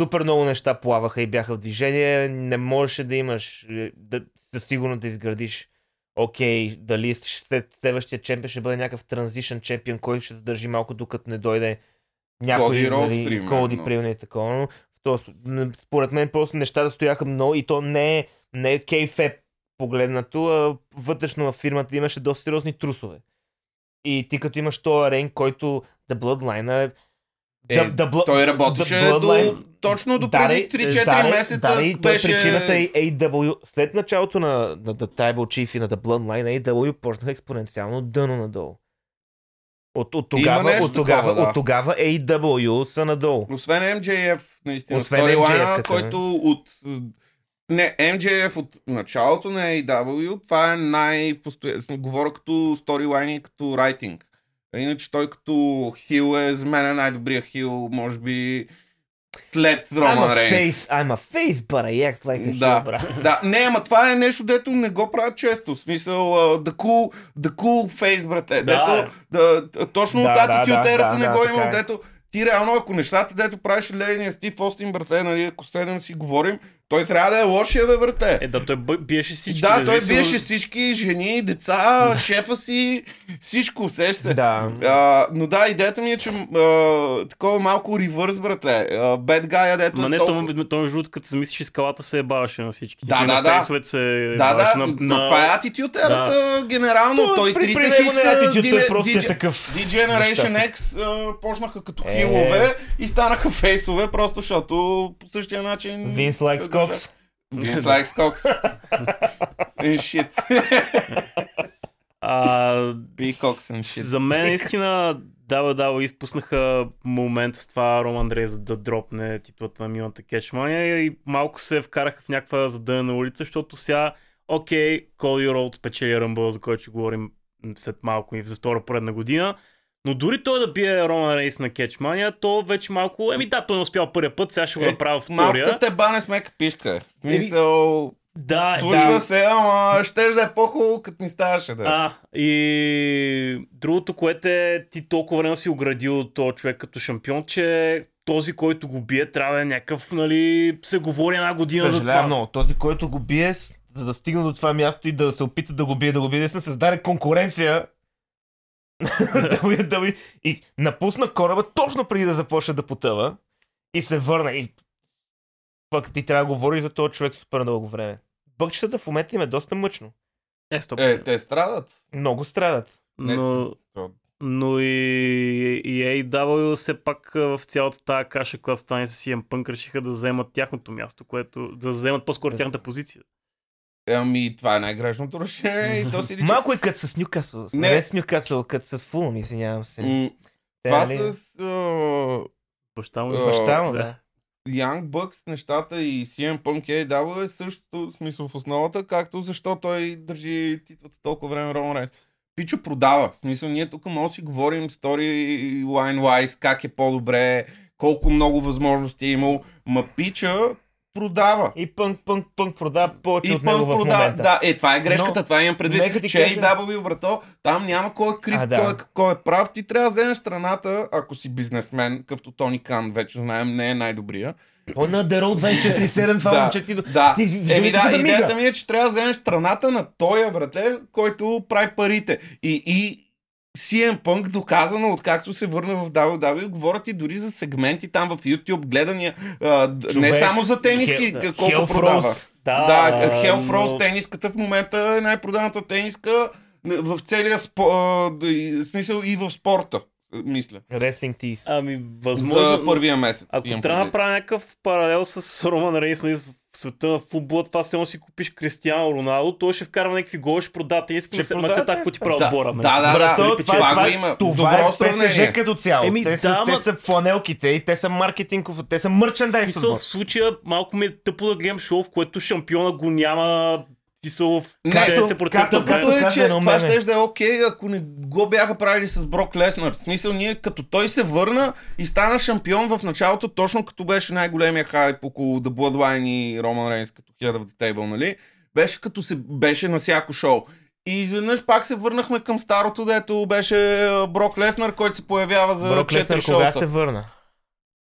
Супер много неща плаваха и бяха в движение. Не можеше да имаш, е, да, със сигурно да изградиш окей, дали след следващия чемпион ще бъде някакъв транзишън чемпион, който ще задържи малко докато не дойде някой, Коди Роудс, нали, примерно. Коди, примерно и такова. Но, то, според мен просто нещата стояха много и то не е, не е кейфеп погледнато, а вътрешно в фирмата имаше доста сериозни трусове. И ти като имаш този рейн, който The Bloodline е Е, да бл- той работеше Bloodline- до, точно до преди да, 3-4 да, да, месеца. Да, и той беше... причината е AW. След началото на, на The Tribal Chief и на The Bloodline, AW почнаха експоненциално дъно надолу. От, от, тогава, нещо от, тогава, да. от тогава AW са надолу. Освен MJF, наистина, Освен MJF-ката, който от... Не, MJF от началото на AEW, това е най-постоянно. Говоря като сторилайн и като райтинг. Иначе той като хил е за мен е най-добрия хил, може би след Роман Рейнс. I'm a face, but I act like a Да. heel, брат. Да, не, ама това е нещо, дето не го правят често. В смисъл, uh, the cool, the cool face, брате. Да. Дето, да, точно Да, от Attitude да, да, не да, го така има, е. дето ти реално, ако нещата, дето правиш лейния Стив Остин, брате, нали, ако седем си говорим, той трябва да е лошия, бе, брате. Е, да, той биеше всички. да, той биеше всички жени, деца, шефа си, всичко, сеща. Да. А, но да, идеята ми е, че а, такова малко ревърс, брате. Bad guy, дето Ма е не, толкова... то, то между другото, като се мислиш, скалата се ебаваше на всички. Да, И да, на да. фейсовете се Да, да, на, но на... това е Attitude ерата, генерално. той при, трите хикса, е той е такъв. D-Generation Нещастник. X а, почнаха като Е. хилове и станаха фейсове, просто защото по същия начин... Държат. Cocks. Vince likes cocks. and shit. А, Be cocks and shit. за мен наистина WWE изпуснаха момент с това Роман Рейс да дропне титлата на миналата кетчмания и малко се вкараха в някаква задънена улица, защото сега, окей, Коди Роуд спечели Ръмбъл, за който ще говорим след малко и за втора поредна година. Но дори той да бие Роман Рейс на кетчмания, то вече малко... Еми да, той не успял първия път, сега ще го Е, направя Малко втория. те бане с мека пишка. Смисъл... Да, Случва да. се, ама ще да е по-хубаво, като ми ставаше да. е. А, и другото, което е, ти толкова време си оградил този човек като шампион, че този, който го бие, трябва да е някакъв, нали, се говори една година за Съжалявам това. много. Този, който го бие, за да стигне до това място и да се опита да го бие, да го бие, да се създаде конкуренция. WWE. и напусна кораба точно преди да започне да потъва. И се върна. И пък ти трябва да говориш за този човек супер дълго време. Бъкчетата в момента им е доста мъчно. Е, стоп. Е, те страдат. Много страдат. Но, но и, и AEW все пак в цялата тази каша, която стане с CM Punk, решиха да вземат тяхното място, което да вземат по-скоро Да тяхната позиция. Ами, това е най-грешното решение и то си личи. Малко е като с Нюкасъл. Не. Не с Нюкасъл, като с Фулъм, извинявам се. М, Това нали, с Баща му Баща му, да. Young Bucks нещата и CM Punk AW е същото смисъл в основата, както защо той държи титлата толкова време Роман Рейнс. Пичо продава. В смисъл, ние тук може да си говорим storyline wise, как е по-добре, колко много възможности е имал. Ма Пича продава. И пънк, пънк, пънк продава повече И от него Пънк продава. Да, е, това е грешката, Но, това имам предвид. нека ти че кажа- AW, брато, там няма кой е крив, А, да. кой, е, кой е прав. Ти трябва да вземеш страната, ако си бизнесмен, какъвто Тони Кан, вече знаем, не е най-добрия. Той на The Road 24-7, това Да. момче ти... Да, Ти Еми да, да идеята ми е, че трябва да вземеш страната на тоя братле, който прави парите. И, и CM Punk доказано, откакто се върна в WWE, говорят и дори за сегменти там в YouTube, гледания, а, д- не Човек, само за тениски, Хел- колко Hell продава. Froze. Да, Да, Hell Froze но- тениската в момента е най-проданата тениска в целия спо, смисъл и в спорта, мисля. Wrestling Tees. Ами, възможно. За първия месец. Ако трябва да направя някакъв паралел с Роман Рейнс нали, в света на футбола, това се си купиш Кристиано Роналдо, той ще вкарва някакви голове, ще продава тениски, Ще ма се- ма продава се так ти прави Да, отбора. да, нали? да, Брато, да, това, това това, има. Това Добро е. ПСЖ като цяло. Еми, те, са, да, те ма- са фланелките и те са маркетингов, те са мърчендайз. В случая малко ми е тъпо да гледам шоу, в което шампиона го няма писал в Не, 90% както- от време. Тъпото е, казва че това ще да е окей, ако не го бяха правили с Брок Леснар. В смисъл, ние като той се върна и стана шампион в началото, точно като беше най-големия хайп около The Bloodline и Роман Рейнс като Head of the Table, нали? Беше като се беше на всяко шоу. И изведнъж пак се върнахме към старото, дето беше Брок Леснар, който се появява за Брок 4 Леснар кога шоута. се върна?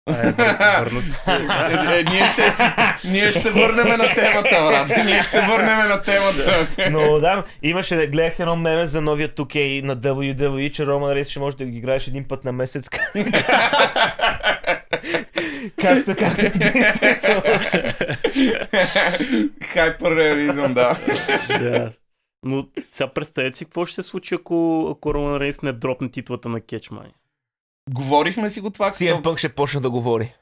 Е, вър- Върна се. Е, е, ние, ще, ние ще се върнем на темата, брат. Ние ще се върнем на темата. Но да, имаше, гледах едно меме за новия 2K на WWE, че Роман Рейс ще може да ги играеш един път на месец. както, както действително. Хайперреализъм, да. Да. Но сега представете си какво ще се случи, ако, ако Роман Рейнс не дропне титлата на Кетчмай. Говорихме си го това. CM Punk ще почне да говори.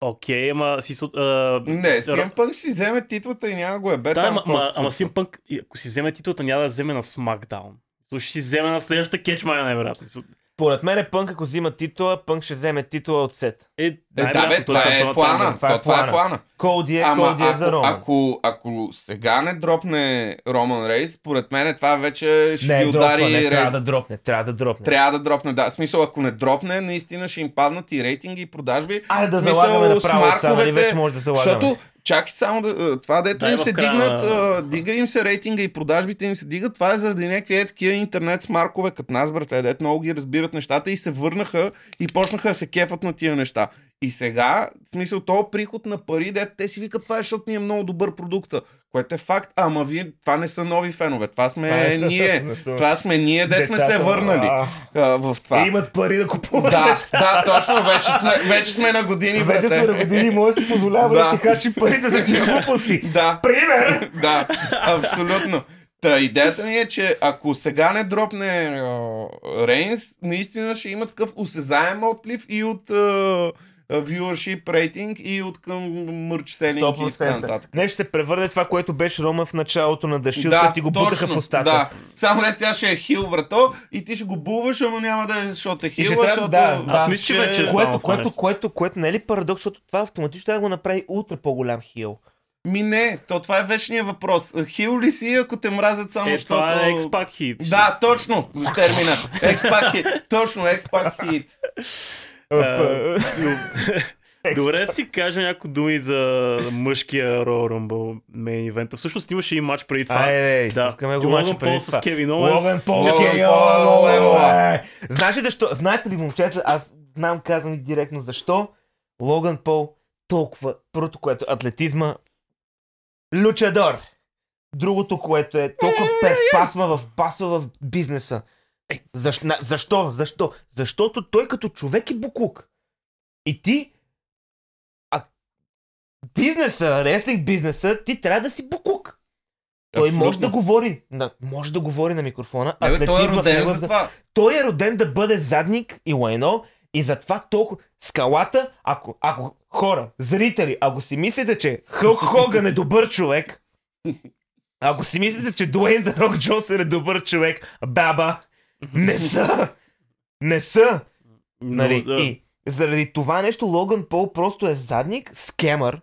Окей, ама си... а, Не, CM Punk ще си вземе титлата и няма го е бе Да, ама, ама, ама Пънк, и ако си вземе титлата, няма да вземе на SmackDown. То ще си вземе на следващата кетчмая, най-вероятно. Според мен е Пънк, ако взима титла, Пънк ще вземе титла от сет. Е, Е, да, бе, той това е плана. Това е То, Това е плана. плана. Коди е, Ама Коди е за ако, Роман. ако, ако сега не дропне Роман Рейс, според мен това вече ще не, ги дропва, удари. не, трябва да дропне, трябва да дропне. Трябва да дропне, да. В смисъл, ако не дропне, наистина ще им паднат и рейтинги, и продажби. Айде да смисъл, залагаме направо нали марковете, вече може да залагаме. Защото, чакай само да, това дето Дай им се края дигнат, на- а, дига им се рейтинга и продажбите им се дигат, това е заради някакви е такива интернет смаркове, като нас, брате, дето много ги разбират нещата и се върнаха и почнаха да се кефат на тия неща. И сега, в смисъл, то приход на пари, дето те си викат това е, защото ни е много добър продукта, което е факт, ама вие, това не са нови фенове, това сме Това е ние. са- Това сме ние, де сме се върнали а, а, в това. Е, имат пари да купуват Да, неща. да, точно, вече сме, вече сме на години, Вече сме на години, може да си позволява да, Да. си хачи парите за тия глупости. Да, Пример! да, абсолютно. Та идеята ми е, че ако сега не дропне Рейнс, наистина ще има такъв осезаем отплив и от а, viewership рейтинг и от към мърч селинг и така 100%. нататък. Не ще се превърне това, което беше Рома в началото на Дашил, да, ти го бутаха в устата. Да. Само не сега ще е хил, брато, и ти ще го булваш, ама няма да е защото е хил, ще трябва- защото... да, Аз мисля, че вече е Което, това което, което, което, не е ли парадокс, защото това автоматично трябва да го направи ултра по-голям хил. Ми не, то това е вечният въпрос. Хил ли си, ако те мразят само Е, защото... това е X-Pac хит. Да, точно, термина. X-Pac hit. Точно, X-Pac hit. А, Добре да си кажем някои думи за мъжкия Royal Rumble main event. Всъщност имаше и матч преди това. Айде, да. изпускаме го Логан Пол с. Кевин Оуенс. Логан Пол, Кевин Оуенс. Знаеш ли защо? Знаете ли, момчета, аз знам казвам ви директно защо Логан Пол толкова, първото, което е атлетизма, лючадор. Другото, което е толкова пе, пасва в, пасва в бизнеса. Е, защо, на- защо? Защо? Защото той като човек е буклук. И ти а, бизнеса, реслинг бизнеса, ти трябва да си буклук. Той Абсолютно. може да говори, на, може да говори на микрофона. Не, бе, той е роден него за да- това. той е роден да бъде задник и лайно и затова толкова скалата, ако, ако хора, зрители, ако си мислите, че Хълк Хоган е добър човек, ако си мислите, че Дуейн Рок Джонсън е добър човек, баба, не са! Не са! Нали? Но, да. И заради това нещо Логан Пол просто е задник, скемър,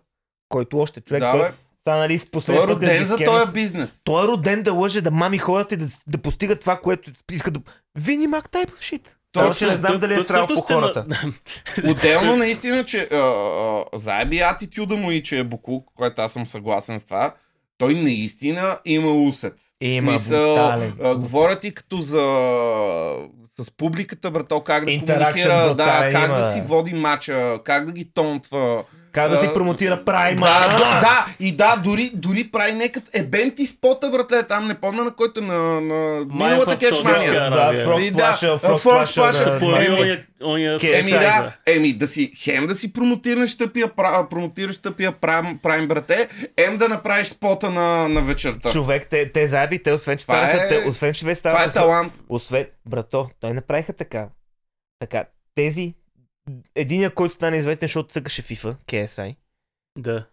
който още човек, Да, той, са, нали, с Той е роден ги за този бизнес. той е роден да лъже, да мами хората и да, да постига това, което иска да... Вини Мак Тайп шит. Че не знам дали е срал по е на- хората. Отделно наистина, че а, а, заеби атитюда му и че е буклук, което аз съм съгласен с това, той наистина има усет. Има Смисъл, брутален а, говоря ти като за с публиката, брато, как да комуникира, да, как има, да си води мача, как да ги тонтва. Как да си промотира прайма. Да, да, да, и да, дори, дори прави някакъв ебент и спота, братле, там не помня на който на, на миналата. Арабия. Да, да, Появи Еми, да, еми да си, хем да си промотираш тъпия, промотираш тъпия прайм, прайм брате, ем да направиш спота на, на вечерта. Човек, те, те заеби, те освен, че Това е- те, освен, че вече Това е талант. Освен, брато, той направиха така. Така, тези... Единия, който стане известен, защото цъкаше FIFA, KSI. Да.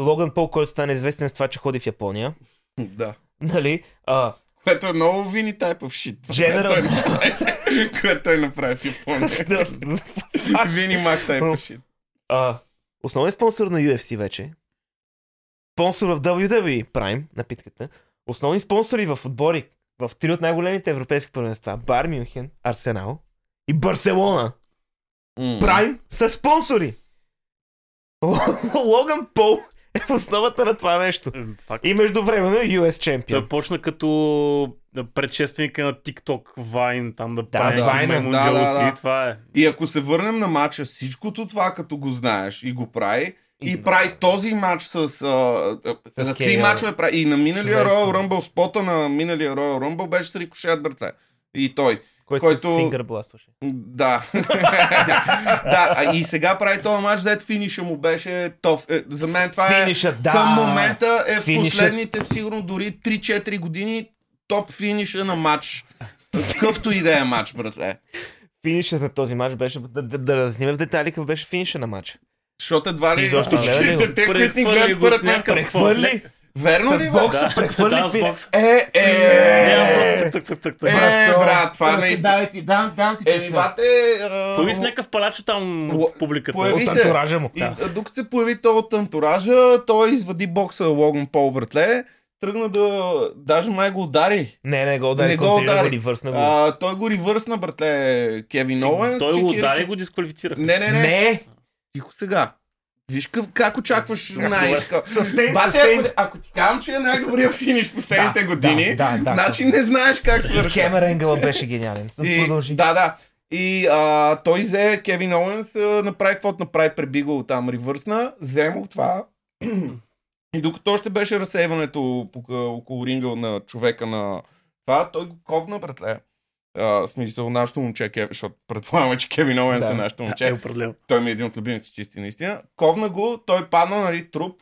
Логан Пол, който стане известен с това, че ходи в Япония. Да. Нали? А, Което е много вини type of shit. General- Което той направи- Което той направи в Япония. Вини мак type of shit. А, основен спонсор на UFC вече. Спонсор в WWE Prime, напитката. Основни спонсори в отбори в три от най-големите европейски първенства. Бар Мюнхен, Арсенал и Барселона. Prime са спонсори. Логан Пол е в основата на това нещо. Факт. И междувременно е US Той чемпион. почна като предшественика на TikTok Vine, там да, прави Vine-а. маймунджалци. Да, да, да. Това е. И ако се върнем на матча, всичкото това, като го знаеш и го прави, и, И- прави този матч с... А, С за три мачове прави. И на миналия. Royal Rumble, спота на миналия Royal Rumble беше с рикошет, брате. И той. Който, който- се фингърбластваше. Да. да, а и сега прави този матч, дет финиша му беше топ. Е, за мен това е... Финиша, да. Към момента е в Финиша- последните, сигурно дори 3-4 години, топ финиша на матч. Какъвто и да е матч, братле. финишът на този матч беше, да, да, да разясним в детайли какъв беше финиша на матча. Защото едва Ти ли всичките те, които ни гледат според мен Прехвърли Верно ли, с бе? бокса, Да, прехвърли да, фини- бокс. Е, Не, е, цък, цък, цък. е, брат, това наистина. Давай ти, дам, дам ти Е, честа. Появи с някакъв палачо там от публиката. появи От се. антуража му. И докато се появи той от антуража, той извади бокса Логан Пол, братле. Тръгна да... Даже май го удари. Не, не го удари, Не го удари. го, ревърсна го. А, той го ривърсна, братле, Кевин Оуенс. Той го удари и го дисквалифицира. Не, не, не. Не, Тихо сега. Виж как, как очакваш най Състейн, Бате, състейн. ако, ако ти казвам, че е най-добрият финиш последните Да, години, да, да, да. значи не знаеш как свършва. Кемер Енгъла беше гениален. И, Продължи. да, да. И а, той взе Кевин Оуенс, направи каквото направи, преби го там ривърсна, взе му това. И докато още беше разсейването около ринга на човека на това, той го ковна, братле. В смисъл, нашето момче, Кев- защото предполагаме, че Кевин Оуенс Да. е нашето Да, момче. е определено. Той ми е един от любимите чисти, наистина. Ковна го, той падна, нали, труп.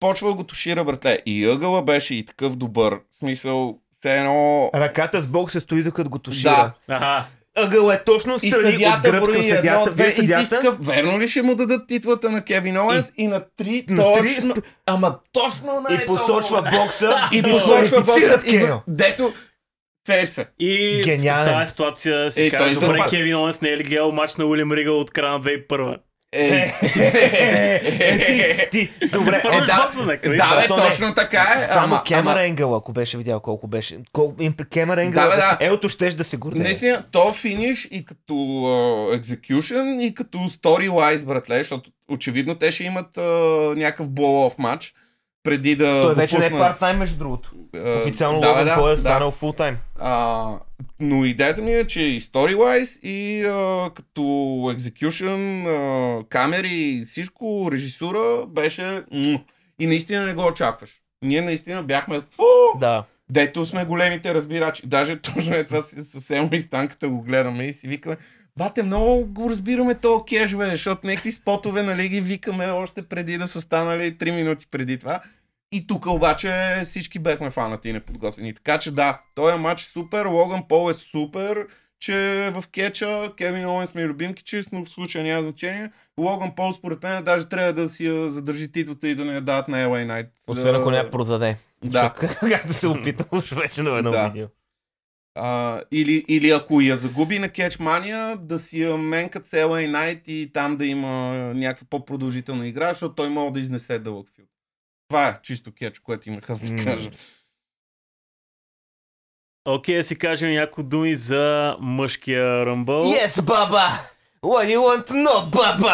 Почва да го тушира, братле. И ъгъла беше и такъв добър. Смисъл, все едно... Ръката с бок се стои докато го тушира. Да. Аха. Ъгъл е точно И страни от съдята гръб към брои едно, съдята. две, и ти съдята. такъв, верно ли ще му дадат титлата на Кевин Оуенс? И, на три На точно, ама точно на И посочва бокса и и посочва бокса и дето се се. И Гениален. в тази ситуация си Е, казва, добре, запад- Кевин Оуенс не е ли гледал матч на Уилям Ригъл от края на 2001? Е, Е, ти, ти, добре, е, да, бокса, нека. да, бе, точно така е. Само ама- Кемер ама- Енгъл, ако беше видял колко беше. Им, Кемер Енгъл, Да, да. елото щеш да се гордее. Наистина, то финиш и като екзекюшн, и като story-wise, братле, защото очевидно те ще имат някакъв blow-off матч, преди да Той вече не е парт-тайм, между другото. а, Официално да, Логан да, Пол е да. станал фултайм. А, но идеята ми е, че и story-wise, и а, като execution, а, камери всичко, режисура беше... И наистина не го очакваш. Ние наистина бяхме... Фу! Да. Дето сме големите разбирачи. Даже точно е това с, с Емо и Станката го гледаме и си викаме, бате, много го разбираме то кеш, бе, защото някакви спотове, нали, ги викаме още преди да са станали 3 минути преди това. И тук обаче всички бехме фанати и неподготвени. Така че да, този матч е супер, Логан Пол е супер, че в кетча, Кевин Оуенс ми е любим кичист, но в случая няма значение. Логан Пол според мен даже трябва да си я задържи титлата и да не я дадат на LA Knight. Освен ако не я продаде. Да. Както се опитал, вече на едно Да. видео. А, или, или ако я загуби на Кетчмания, да си я менкат с LA Knight и там да има някаква по-продължителна игра, защото той може да изнесе дълъг филм. Това е чисто кетч, което имах аз да кажа. Окей, да си кажем някои думи за мъжкия ръмбъл. Yes, баба! What do you want to know, баба?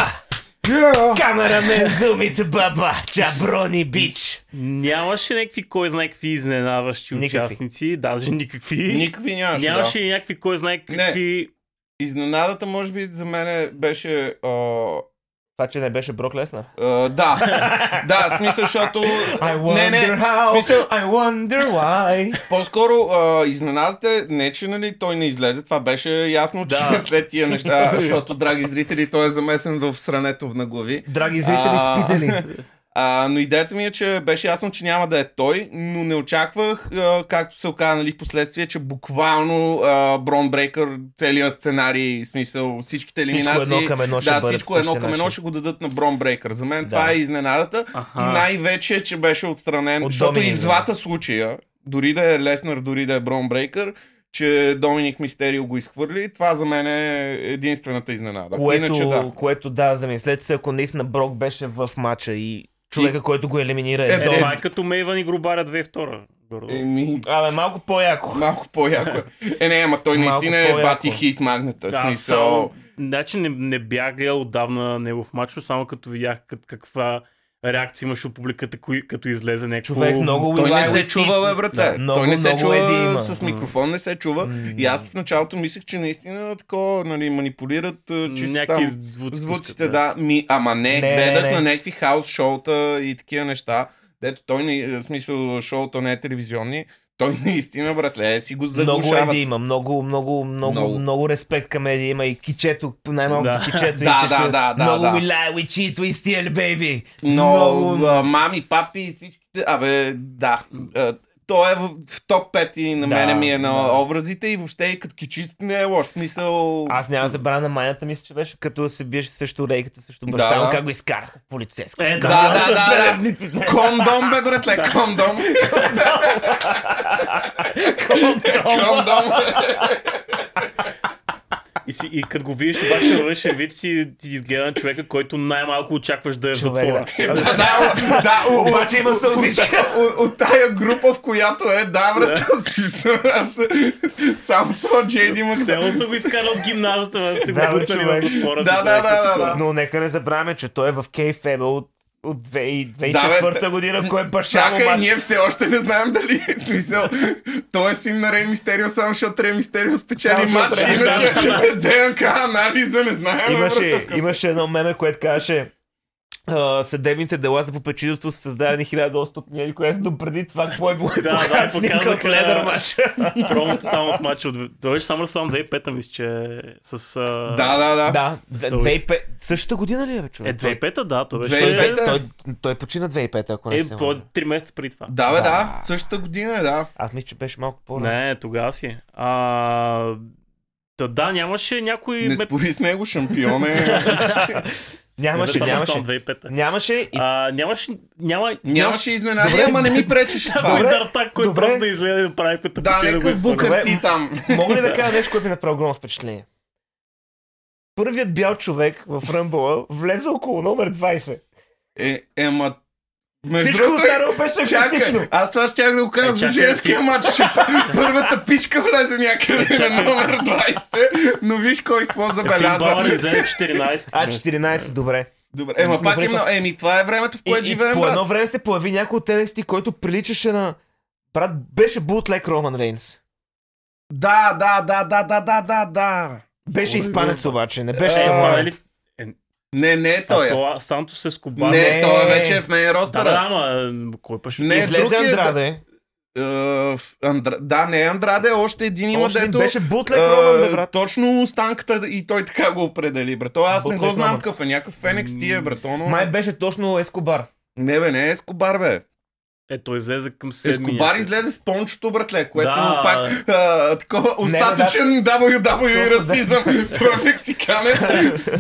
Камерамен, зумите, баба! Чаброни, бич! Нямаше някакви кой знае какви изненаващи Никакви. участници, даже никакви. Никакви нямаше, Нямаше да. и някакви кой знае какви... Изненадата, може би, за мен беше... А, Това, че не беше Брок Леснар. а, да, да, в смисъл, защото... I wonder не, не, how, смисъл, I wonder why. По-скоро а, изненадата е не, че нали, той не излезе. Това беше ясно, че Да. след тия неща, защото, драги зрители, той е замесен в срането на глави. Драги зрители, А, спите ли? А, но идеята ми е, че беше ясно, че няма да е той, но не очаквах, а, както се оказа нали, в последствие, че буквално а, Брон Брейкър, целият сценарий, в смисъл всичките Всичко елиминации, едно към едно ще да, всичко едно към едно ще го дадат на Брон Брейкър. За мен Да. това е изненадата. Аха. И най-вече, че беше отстранен, От защото Доминик, и в двата случая, дори да е Леснар, дори да е Брон Брейкър, че Доминик Мистерио го изхвърли, това за мен е единствената изненада. Което, Иначе да. което да, замислете се, ако наистина Брок беше в матча и човека, който го елиминира е, Е, Е, това е като Мейван и Грубаря 2002. горе-долу. Еми, Абе, малко по-яко. малко по-яко. е. Не, ама той наистина е бати хит магната. Да, смисъл, само, значи не, не бях гледал отдавна негов матч, само като видях как, каква реакция имаше от публиката, кои, като излезе някакво... Човек много Той не се чува, бе, брате. Да, много, той не се чува еди има. с микрофон, не се чува. М. И аз в началото мислех, че наистина такова, нали, манипулират чисто някакви там. звуци. Звуците, пускат, да. Ми, ама не, Не, гледах не, не. на някакви хаус шоута и такива неща. Дето той, не, в смисъл, шоуто не е телевизионни. Той наистина, братле, си го Много заглушават. Еди има, много, много, много, Много. много, респект към Еди има и кичето, най-малкото Да. кичето. и Да, всичко. да, да, да, Много да. we lie, we cheat, we steal, baby. Но а, мами, папи и всичките... Абе, да. Той е в, в топ 5 и на Да, мене ми е на да. образите и въобще и като кичист не е лош. Смисъл... Аз няма да забравя на майната, мисля, че беше като се биеше срещу рейката, срещу Да, баща му, да. как го изкараха в полицейска. Е, да, да, да, да. Кондом, бе, братле, кондом. кондом. И, си, и като го видиш обаче във вид си, ти изгледа на човека, който най-малко очакваш да е в затвора. да. да, да, Обаче има сълзичка. От, тая група, в която е, да, брат, си само това Джейди има Село са го изкарал от гимназията, да си го Да, затвора. Да, да, да, да, да. Но нека не забравяме, че той е в Кейфебе от, от 2004 Да, бе, година, кой е баща му Чакай, ние все още не знаем дали е смисъл. Той е син на Рей Мистерио, само защото Рей Мистерио спечели матч. Иначе ДНК анализа не знаем. Имаше, имаше едно меме, което казваше съдебните дела за попечителство са създадени 1800 което но преди това какво е било Да, да, показаха- ледър матч. Промото там от матча от... Той беше само Слам 2005-та, мисля, че е с... А... Да, да, да. Да, за Той- 2005. Същата година ли е, бе, Е, човек? 2005-та, да, той беше... 2005-та. той, той почина 2005, ако не Е, се е. 3 месеца преди това. Да, бе, Да. да. Същата година е, да. Аз мисля, че беше малко по Не, тогава си. е. А... Та, да, нямаше някой... Не спори с него, шампион е. Нямаше, само нямаше. Слам 2005-та. Нямаше и А, нямаше... Няма... Нямаше изненади, Добре. ама не ми пречеше това. Добре. Дартак, който Добре. просто да излезе да прави пътя Да, да нека изхвърля. букър ти там. Мога ли да кажа нещо, което ми направи огромно впечатление? Първият бял човек в Ръмбъла влезе около номер 20. Е, ема... Между Всичко другото, останало беше критично. аз това щях да го кажа Е, за женския матч. Ще Първата пичка влезе някъде на номер 20, но виж кой какво забеляза. Балър излезе 14. А, 14, добре. Добре, ема пак е много... Еми, това е времето, в което живеем, по едно време се появи някой от NXT, който приличаше на... Брат, беше бутлек Роман Рейнс. Да, да, да, да, да, да, да, да. Беше Ой, изпанец обаче, не беше Е, Е. Не, не е той. Това Сантос е Скобар. Не, Не. той вече е в мен Да, да, ростера. ама кой пъше? Не, Излезе друг е- Андраде. Е, в Андра... Да, не е Андраде, още един има, Още дето... беше бутлек е, Роман, бе, брат. точно станката и той така го определи, брато. Аз не го Бутлек знам какъв е, някакъв Феникс ти е, брато, но... Май беше точно Ескобар. Не бе, не е Ескобар, бе. Е, той излезе към седми. Ескобар излезе с пончото, братле, което Да. пак а, такова остатъчен WWE Точно, расизъм. Той е мексиканец,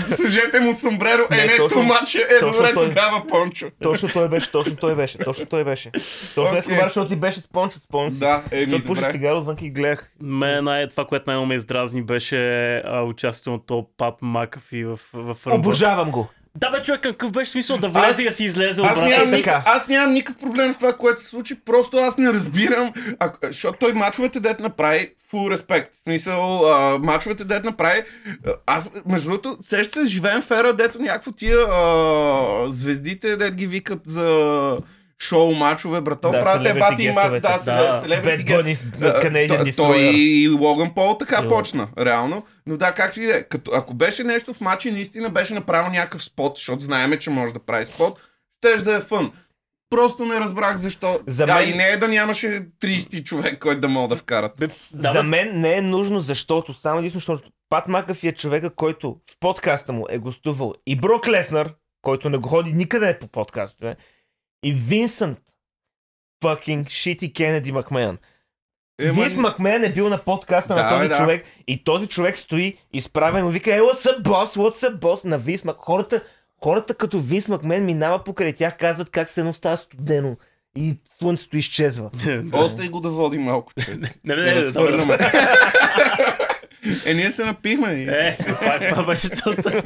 сложете му сомбреро, Не, е, не, точно- тумаче, е, добре, той. тогава пончо. Точно той беше, точно той беше, точно той беше. Точно Окей. Ескобар, защото ти беше с пончо, спомням си. Да, еми, Защото пуши добре. цигара отвън и гледах. Мен най- това, което най-много ме издразни, беше а, участието на то Пат Макафи в, в Ръмбъл. Обожавам го. Да, бе, човек, какъв беше смисъл да влезе Аз- и да си излезе Аз обратно? нямам, никак, аз нямам никакъв проблем с това, което се случи, просто аз не разбирам, а, защото той мачовете дет направи full респект. В смисъл, а, мачовете дет направи, аз, между другото, сеща се, живеем в ера, дето някакво тия а, звездите, дет ги викат за шоу мачове, брато, Да, правят ебати и мат, да, Да. селебрити Canadian той, и Логан Пол така Йо. почна, реално. Но да, както и да е. Като, ако беше нещо в матча, наистина беше направил някакъв спот, защото знаеме, че може да прави спот, щеш да е фън. Просто не разбрах защо. За А мен- и не е да нямаше 30 човек, който да мога да вкарат. Да, За бе, мен не е нужно, защото, само единствено, защото Пат Макафи е човека, който в подкаста му е гостувал и Брок Леснар, който не го ходи никъде по подкастове, и Винсент fucking shitty Кенеди Макмен. Ема, Винс Макмен е бил на подкаста Да, на този да. човек и този човек стои изправен и вика, ела са бос, what's up бос на Винс Мак... Хората, хората като Винс Макмен минава покрай тях, казват как се едно става студено и слънцето изчезва. Остай го да води малко, че. Не, не, се не, не. е, ние се напихме. Е, това, това беше целта.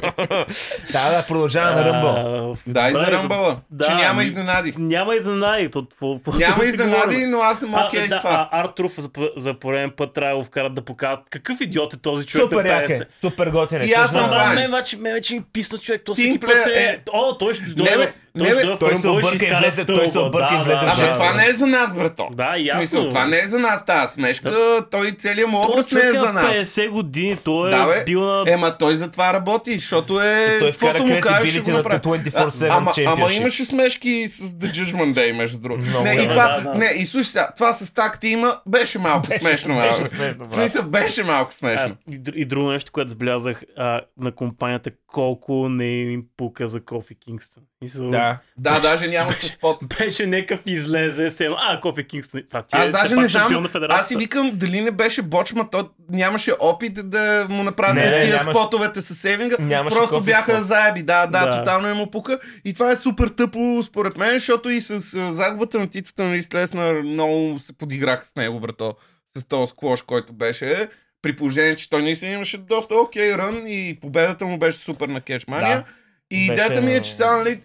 да, да, продължава на Ръмбъл. Да, и за Ръмбъла. да, че няма изненади. Няма изненади. То, то, то, Няма изненади, но аз съм А, окей да, с това. а, Артруф за, за пореден път трябва да го вкарат да покажат какъв идиот е този човек. Супер да як е, супер готин е. И аз съм. Да, мен вече, мен вече ми писна човек. То всеки път е... е- О, той ще дойде. Той не, ще дойде той се обърка и влезе, той се обърка и влезе да, това не е за нас, брато. Да, ясно. това не е за нас тази смешка. Той целият му образ не е човек за нас. 50 години той е Да, бе. бил на... Ема той затова работи, защото е... той вкара каквото му кажеш, ще го на направи. 24/7 А, ама, ама имаше смешки с The Judgment Day, между другото. Не, е. и това, Да, да. не, и слушай сега, това с такти има, беше малко смешно. беше бе. смешно, В брат. смисъл, беше малко смешно. А, и, и друго нещо, което забелязах а, на компанията, колко не им пука за Кофи Кингстън. Мисъл, Да. Да, даже нямаше спот. Беше някакъв излезе, се едно, а, Кофи Кингстън, това ти Аз е даже не знам, на аз си викам дали не беше бочма, то нямаше опит да му направят Не, тия нямаше- спотовете с сейвинга. Нямаше Просто кофе бяха спот. заеби, да, да, Да. тотално му пука. И това е супер тъпо според мен, защото и с загубата на титлата на Рис Леснар много се подиграха с него, брато. С този склош, който беше. При положение, че той наистина имаше доста окей рън и победата му беше супер на Кетчмания. Да. И Беше идеята ми е, че сега, нали, е,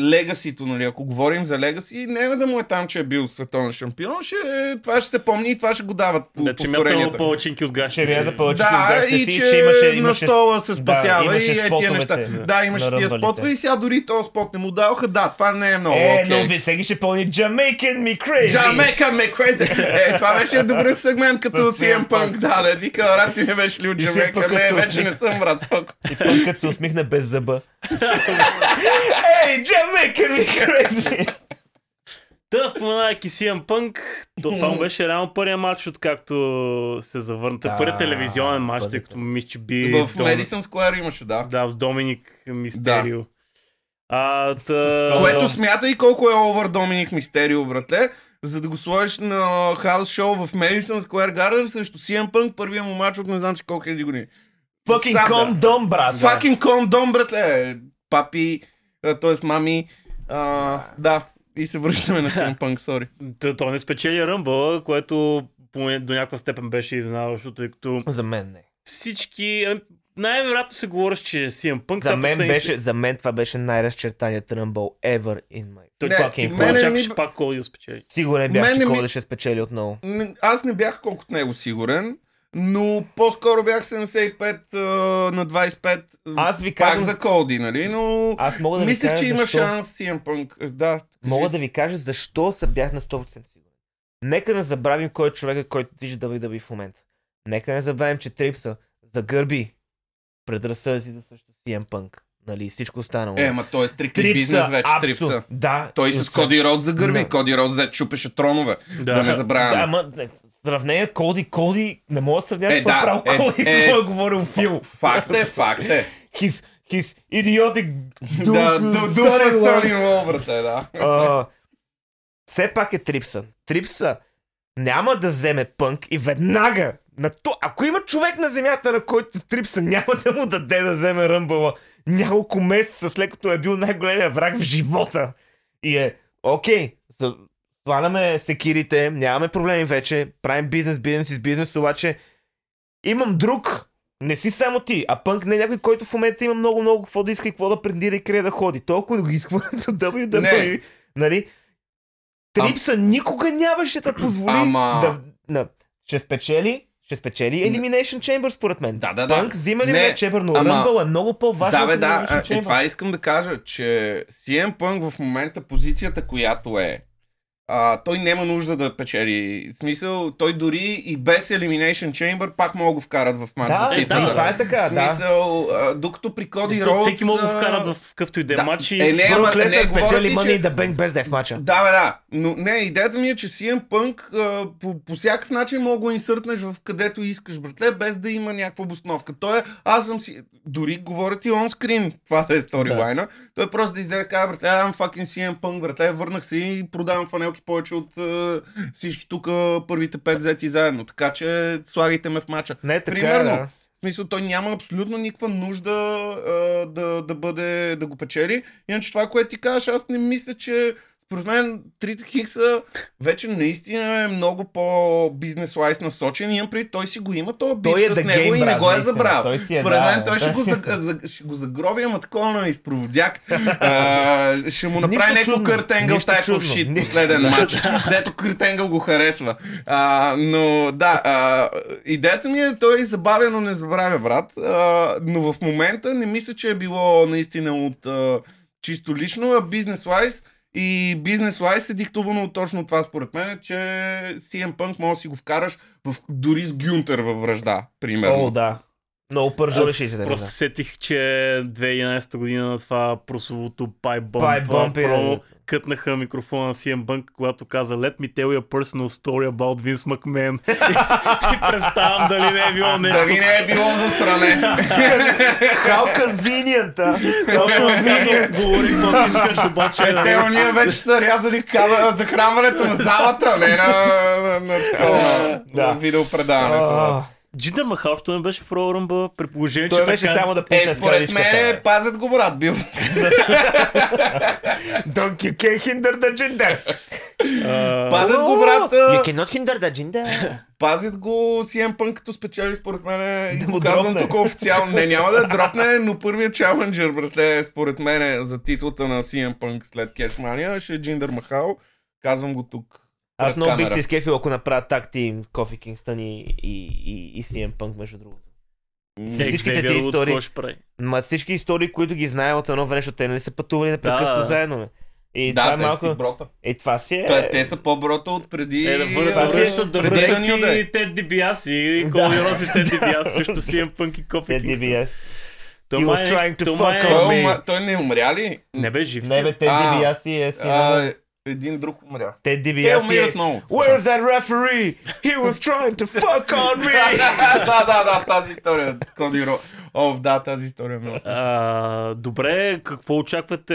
легасито, нали, ако говорим за легаси, не да му е там, че е бил световен шампион, ще, това ще се помни и това ще го дават по Да, че мятал палачинки от гащите си. да повече Да, и си, че, че имаше, на стола се спасява имаше и е тия неща. Да, имаше тия спотове и сега дори този спот не му даваха. Да, това не е много Е, окей. но ви всеки ще пълни Jamaican me crazy. Jamaica me crazy. Е, това беше добър сегмент като CM Punk. Да, да, вика, брат, ти не беше ли от И CM Jamaica? Не, се вече не съм, брат. И пънкът се усмихна без зъба. Ей, Jamaican me crazy. Та, споменавайки CM Punk, то, това му беше реално първият матч, откакто се завърна. Да, Първият телевизионен матч, тъй като мисля, че би... В Дом- Madison Square имаше, да. Да, с Доминик Мистерио. А, та... С Което Да. смята и колко е овър Доминик Мистерио, братле, за да го сложиш на хаус шоу в Madison Square Garden срещу CM Punk, първия му матч от не знам си колко хиляди години. Fucking Сам, да. кондом, брат. Fucking кондом, братле! Папи, т.е. мами, а, да. И се връщаме на Punk, сори. Той не спечели Ръмбъл, което поне до някаква степен беше изненадващо, тъй като За мен не. всички... Най-вероятно се говориш, че CM Punk За мен, последните- беше, за мен това беше най-разчертаният Rumble ever in my... Той Не, fucking мене мене ми- чакаше пак Коди да спечели. Сигурен бях, Мене че ми- Коди ще спечели отново. Не- Аз не бях колкото него сигурен, но по-скоро бях 75 а, на 25. Аз ви Пак казвам... за Колди, нали? Но Аз мога да кажа че има защо... шанс CM Punk. Да, Мога да ви кажа защо се бях на 100% сигурен. Нека не забравим кой е човека, който движи WWE в момента. Нека не забравим, че Трипса загърби предразсъдъците срещу CM Punk. Нали, всичко останало. Е, ма той е стрикли бизнес вече, абсо- Трипса. Да. Той и с Коди Род загърби. Да. Коди Род взе чупеше тронове. Да, не Да, забравяме. ама не, сравнение Коди, Коди, не мога да сравнявам Е, какво да, правил е, Коди с е. какво е говорил Фил. Факт е, факт е. His, his idiotic Да, ду- дуфа брате, да. А, все пак е Трипса. Трипса няма да вземе пънк и веднага, на то, ако има човек на земята, на който Трипса няма да му даде да вземе Ръмбъла няколко месеца след като е бил най-големия враг в живота. И е, окей, за- сваляме секирите, нямаме проблеми вече, правим бизнес, бизнес из бизнес, обаче имам друг, не си само ти, а пънк не е някой, който в момента има много-много какво да иска и какво да претендира и къде да ходи. Толкова да го изхвърля до WWE, Не. нали? Трипса никога нямаше да позволи Ама- да, на, ще спечели, ще спечели Elimination Chamber според мен. Да, да, да. Пънк взима Не, Elimination Chamber, но ама- Rumble е много по-важен Да, бе, от да. А, Е, това искам да кажа, че CM Punk в момента позицията, която е, а, той няма нужда да печели. В смисъл, той дори и без Elimination Chamber пак могат да го вкарат в матч Да, за е, титлата. да, това е така, В смисъл, а, докато при Коди Роудс... Всеки може да вкарат в какъвто и да е да, матч и... е, не, ама, не, говоря спечели ти, Money че- the Bank без да е в матча. Да, бе, да. Но не, идеята ми е, че CM Punk а, по, по всякакъв начин мога да го инсъртнеш в където искаш, братле, без да има някаква обосновка. Той е, аз съм си, дори говоря ти онскрин, това да е сторилайна. Той е просто да да каже, братле, I'm fucking CM Punk, братле, върнах се и продавам фанелки повече от а, всички тук първите пет взети заедно. Така че слагайте ме в мача. Не, така Примерно. е, да. В смисъл, той няма абсолютно никаква нужда а, да, да, бъде, да го печели. Иначе това, което ти кажеш, аз не мисля, че според мен трите хикса вече наистина е много по-бизнес лайс насочен. Имам преди, той си го има, той бив Той е с него game, и не брат, го е забрал. Той си е, Според да, мен той ще го, за, за, ще го загроби, ама такова на изпроводяк. А, ще му направи чудно, къртенгъл чудно, shit нищо последен матч, дето къртенгъл го харесва. А, но да, а, идеята ми е, той е забавено не забравя, брат. А, но в момента не мисля, че е било наистина от а, чисто лично, а бизнес-вайз И бизнес лайс е диктувано точно това според мен, че CM Punk може да си го вкараш в, дори с Гюнтер във връжда, примерно. О, да. Много пържовеше Аз се да просто сетих, че 2011 година на това прословото Pipe Bomb е- промо, кътнаха микрофона на CM Punk, когато каза Let me tell you a personal story about Vince McMahon. И си, си представям дали не е било нещо. Дали не е било за сране. How convenient, а? Той му каза, говори какво ти искаш, обаче. Е, нали? те уния вече са рязали захранването на залата, не на, на видеопредаването. Джиндър Махал, що не беше в Royal Rumble, при положение, че Той беше така... само да пусне Е, според мен пазят го брат, бил. Don't you can hinder the gender. Пазят го брат. You cannot hinder the gender. Пазят го CM Punk като спечели според мен. И Да го казвам тук официално. Не, няма да дропне, но първият чаленджер, братле, според мен за титлата на CM Punk след Catchmania ще е Джиндър Махал. Казвам го тук. Аз много бих се изкефил, ако направят так тим Кофи Кингстън и, и, и, и CM Punk, между другото. Е, всичките Woods истории. Ма всички истории, които ги знае от едно време, защото те нали са пътували непрекъснато Да. заедно. Бе. И това Да, е те малко... си брота. И това си е... Те, те са по-брота от преди... Е, да бъде това си е да преди и Тед Дибиас и. Коли Родс и Тед Дибиас също си имам пънк и кофи. Те DBS. Той He май was е- trying to fuck е- on Той, me. ума- той не умря ли? Не бе жив Не бе, си. те А, DBS и е си... Един друг умря. Те Те DBS и умират е... много. Where's that referee? He was trying to fuck on me! да, да, да, тази история. Коди Ро. О, да, тази история е много. А, добре, какво очаквате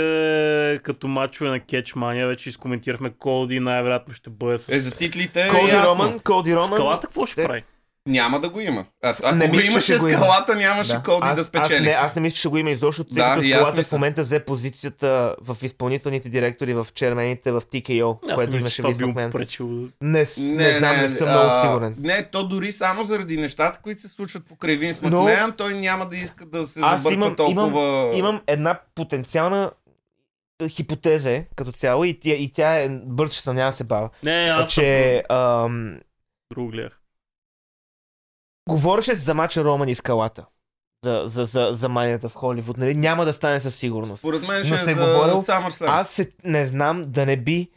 като мачове на Кетчмания? Вече изкоментирахме Коди, най-вероятно ще бъде с... Е, за титлите е Коди ясно. Роман, Коди Роман... Скалата какво ще прави? Няма да го има. А, ако Не го имаше го има. скалата, нямаше Да. Коди аз, да Аз спечели. не, аз не мисля, че ще го има изобщо, тъй Да, като аз скалата в момента взе позицията в изпълнителните директори в чермените в TKO, Аз което имаше Макмен. пречил. Не, с- не, знам, не съм много а, сигурен. Не, то дори само заради нещата, които се случват покрай Винс Но- Макмен, той няма да иска да се Аз забърква имам- толкова... Имам една потенциална е, хипотеза е, като цяло и тя, и тя е бързо, че съм няма да се бавя. Не, аз съм че ам, друг гледах. Говореше се за мача Роман и скалата. За, за, за, за манията в Холивуд. Нали? Няма да стане със сигурност. Според мен ще е се за говорил-. Аз се, не знам да не би,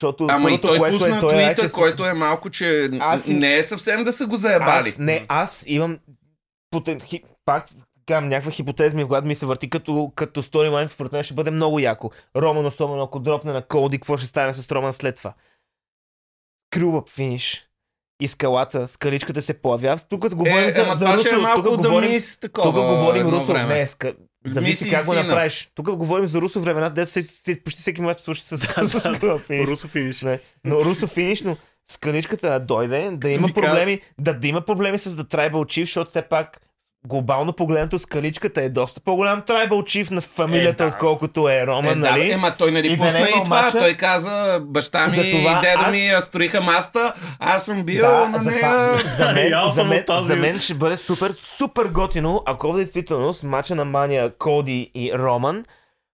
защото Ама и той което пусна е, той е, твита, че с- който е малко, че Аз не е съвсем да са го заебали. Аз, не, аз имам потен... Хи... пак казвам, някаква хипотеза ми в главата ми се върти като, като сторилайн, според мен ще бъде много яко. Роман, особено ако дропне на Колди, какво ще стане с Роман след това? Крюбъп финиш. И скалата, скаличката се появява. Тук говорим Е, за, ама за Русо, е малко тук да говорим, мис такова тук говорим Русо, време. не, ска... зависи как го направиш. Тук говорим за Русо времена, дето се, се, почти всеки мач свърши с, с това финиш. Русо финиш. Не. Но Русо финиш, но скаличката да дойде, да има проблеми, да, да има проблеми с The Tribal Chief, защото все пак глобално погледнато скаличката е доста по-голям Tribal Chief на фамилията, Е, е, да. отколкото е Роман, Е, да, нали? бе, ема той нали И да пусна не е и това. мача. Той каза, баща ми Затова и дедо аз- ми строиха маста, аз съм бил да, на за, нея. това, за, мен, за, съм мен, за мен ще бъде супер, супер готино, ако в действителност мача на Мания Коди и Роман,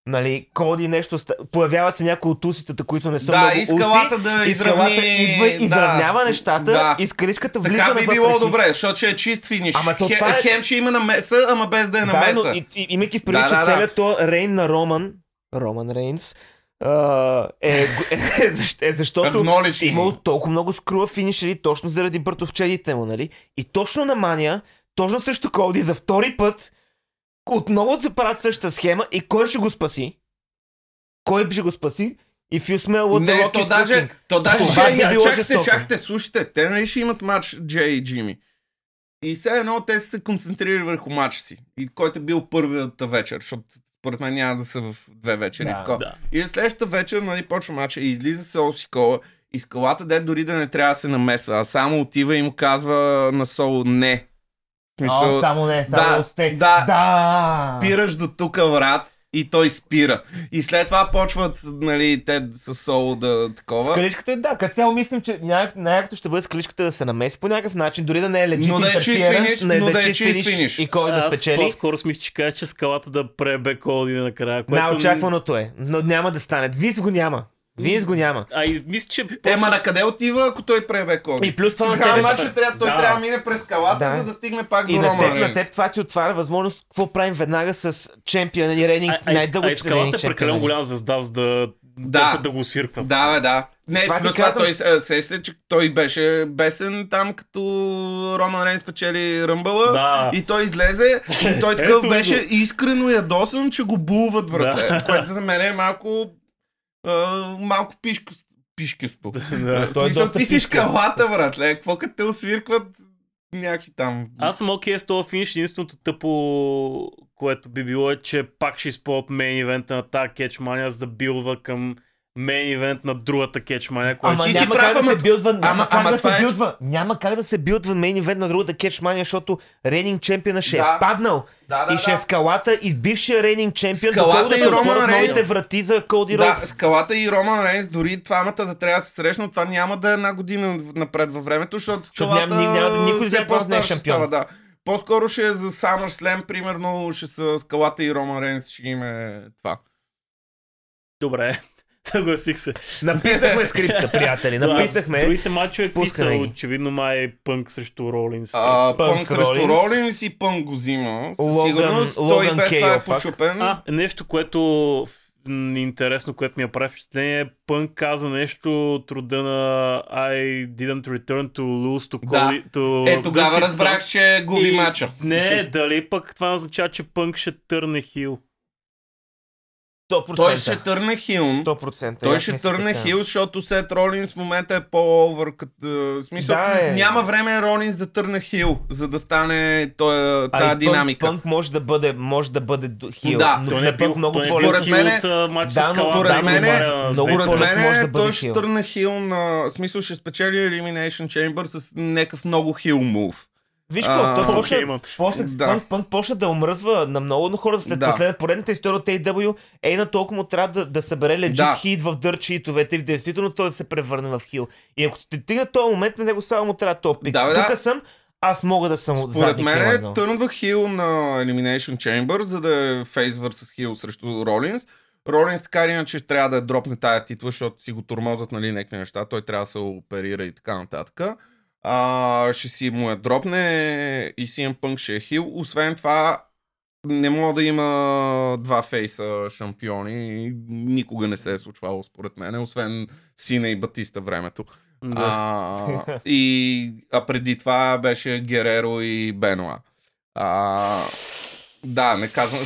нали, Коди нещо, появяват се някои от уситата, които не са Да, много и скалата уси, да изравни... идва изравнява да, нещата да. и скаличката влиза Така би било добре, защото ще е чист финиш. Ама то Хе- това е- Хем ще има намеса, ама без да е Да, намеса. но и, и, имайки в предвид, Да, че да, да. целият то рейн на Роман, Роман Рейнс, а, е, е, е защото е имал му. толкова много скруа финишери точно заради бъртовчедите му, нали? И точно на Мания, точно срещу Колди за втори път, отново се правят същата схема и кой ще го спаси? Кой ще го спаси? Smell what the Не, то даже, то даже ще би е, било чакайте, жестоко. чакайте, слушайте, те нали ще имат матч Джей и Джими. И все едно те са се концентрирали върху матча си. И който е бил първията вечер, защото според мен няма да са в две вечери. Да, такова. Да. И следващата вечер, нали, почва матча и излиза се Оси Кола. И скалата, де дори да не трябва да се намесва, а само отива и му казва на Соло не. В О, само не, само да, сте. да, да. спираш до тук, брат. И той спира. И след това почват, нали, те с Соло да такова. Скаличката, да, като цяло мислим, че най- най-якото ще бъде скаличката да се намеси по някакъв начин, дори да не е legit Но да е чист финиш, но да е чист чист финиш. И кой да Аз спечели. по-скоро си мисля, че кажа, че скалата да пребе Коди накрая. Което... Най-очакваното е, но няма да стане. Винс го няма. Винс го няма. А и мисля, че... Ема на къде отива, ако той пребе Коди? И плюс това на тебе, матча трябва, той Да. трябва да мине през скалата, Да. за да стигне пак и до на Роман теб, на Рейнс. теб това ти отваря възможност какво правим веднага с чемпиона и рейнинг, А, а, а, най-дълго и скалата е прекалено голяма звезда, за да Да. Да го свиркват. Да, бе, да. Не, Това плюс това, казвам. той се- че той беше бесен там, като Роман Рейнс спечели Ръмбъла. Да. И той излезе и той такъв беше искрено ядосан, че го булват, братле. Да. Което за мен е малко, а, малко пишко, пишкесто. Да. В той е доста ти си пишкаст. скалата, братле. Какво като те освиркват някакви там... Аз съм окей с този финиш. Единственото тъпо, което би било е, че пак ще използват мейн ивента на тази кетчмания, за да билва към мейн ивент на другата кетчмания, която Ама ти си няма прав, как да ама- се билдва, няма ама- как ама да се е- билдва, няма как да се билдва мейн ивент на другата кетчмания, защото рейнинг чемпиона ще Да. е паднал Да, да, и ще е да. скалата и бившия рейнинг чемпион, Скалата да и се Роман Рейнс. новите врати за Коди Да, скалата и Роман Рейнс, дори двамата да трябва да се срещнат, това няма да е една година напред във времето, защото скалата няма- няма- никой все за по-стар не е шампион. става, да. По-скоро ще е за SummerSlam, примерно, ще са скалата и Роман Рейнс, ще им е това. Добре, съгласих се. Написахме скрипта, приятели, написахме. Другите мачове ги. Очевидно май Пънк срещу Ролинс. А, Пънк Пънк срещу Ролинс. И Пънк го взима. Със Логан- сигурност. Той Логан това е Кейл пак. почупен. А, нещо, което интересно, което ми прави впечатление, е Пънк каза нещо от рода на I didn't return to lose to Да. Cody, to Е, тогава разбрах, че губи И- мача. Не, дали пък това означава, че Пънк ще търне хил. 100%. Той ще търне хил. 100%. Той ще мисля търне така. хил, защото Сет Ролинс в момента е по-овър. Като, в смисъл, Да, е. няма време Ролинс да търне хил, за да стане А и тази Пънк- динамика. Пънк може да бъде, може да бъде хил. Да. но Той не е бил, много той не е Според а, матч Да, според много Според мен той ще търне хил на... Смисъл ще спечели Elimination Chamber с някакъв много хил мув. Виж какво, той почна, имам. почна, Да. пънк, пънк почна да омръзва на много на хората след Да. последната поредната история от AW. Ей на толкова му трябва да, да събере легит Да. хит в дърчитовете и в действително той да се превърне в хил. И ако сте стигна този момент, на него само му трябва топ пик. Да, бе, да. Тук съм, аз мога да съм Според задник мен е търнва хил на Elimination Chamber, за да е фейс vs хил срещу Ролинс. Ролинс така или иначе трябва да дропне тая титла, защото си го тормозат нали, някакви неща. Той трябва да се оперира и така нататък. А, ще си му я дропне и CM Punk ще е хил. Освен това, не мога да има два фейса шампиони. Никога не се е случвало според мен, освен Сина и Батиста времето. Да. А, и, а преди това беше Гереро и Бенуа. А, да, не казвам.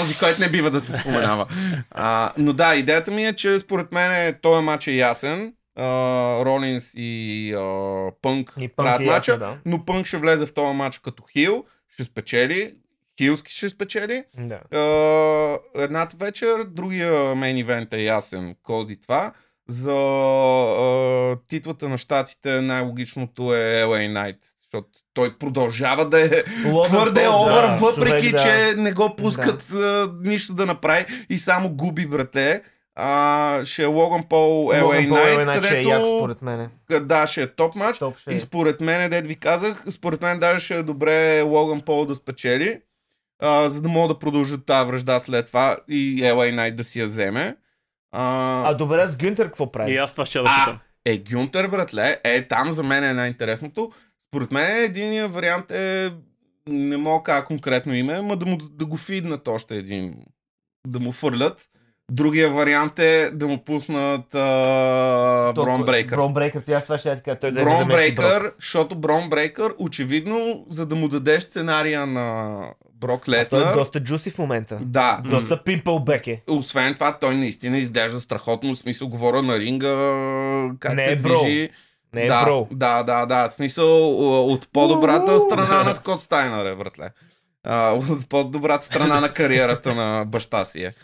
Онзи, който не бива да се споменава. А, но да, идеята ми е, че според мен този матч е ясен. Ролинс и а, Пънк И правят ясно, да. но Пънк ще влезе в този матч като хил, ще спечели, хилски ще спечели. Да. Uh, едната вечер, другия мейн ивент е ясен. Коди това. За uh, титлата на щатите най-логичното е LA Knight. Защото той продължава да е Логан твърде овър, да, въпреки човек, да. че не го пускат uh, нищо да направи и само губи, брате. Uh, ще е Логан Пол LA Логан Пол Knight, е иначе е як, където според мен. да, ще е топ матч. Топ ще е. И според мен, дед ви казах, според мен даже ще е добре Логан Пол да спечели, а, за да могат да продължат тази връжда след това и LA Knight да си я вземе. А, А добре, с Гюнтер какво прави? И аз това ще да а, питам. е, Гюнтер, братле, е, там за мен е най-интересното. Според мен единия вариант е, не мога да кажа конкретно име, ма да, му, да го фиднат още един, да му фърлят. Другия вариант е да му пуснат а, Брон Брейкър. Брон Брейкър, ти аз това ще я така. Той да Брон замести Брок. Брейкър, защото Брон Брейкър, очевидно, за да му дадеш сценария на Брок А Той е Леснар. доста джуси в момента. Да, Доста пимпъл бек е. освен това, той наистина изглежда страхотно, в смисъл, говоря на ринга, как Не се е бро. движи. Не е да, бро. Да, да, да, смисъл от по-добрата страна на Скот Стайнер е, братле. От по-добрата страна на кариерата на баща си е.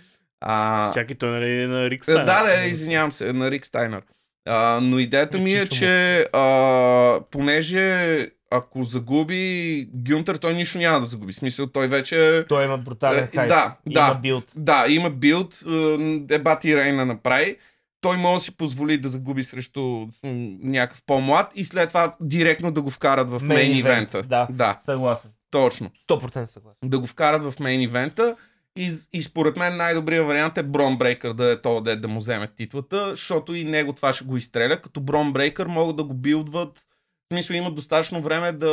А, Чакай, той нали е на Рик Е, Стайнер. Да, да, извинявам се, на Рик Стайнер. А, но идеята ми е, Чичо му. че а, понеже ако загуби Гюнтер, той нищо няма да загуби. В смисъл, той вече... Той има брутален Е, хайп. да, Има да, билд. да, има билд, е, Бати Рейна направи. Той може да си позволи да загуби срещу някакъв по-млад и след това директно да го вкарат в мейн ивента. да. да, Съгласен. точно. 100% съгласен. Да го вкарат в мейн ивента. И, и според мен най-добрият вариант е Брон Брейкър да е то, да му вземе титлата, защото и него това ще го изстреля. Като Брон Брейкър могат да го билдват, в смисъл имат достатъчно време да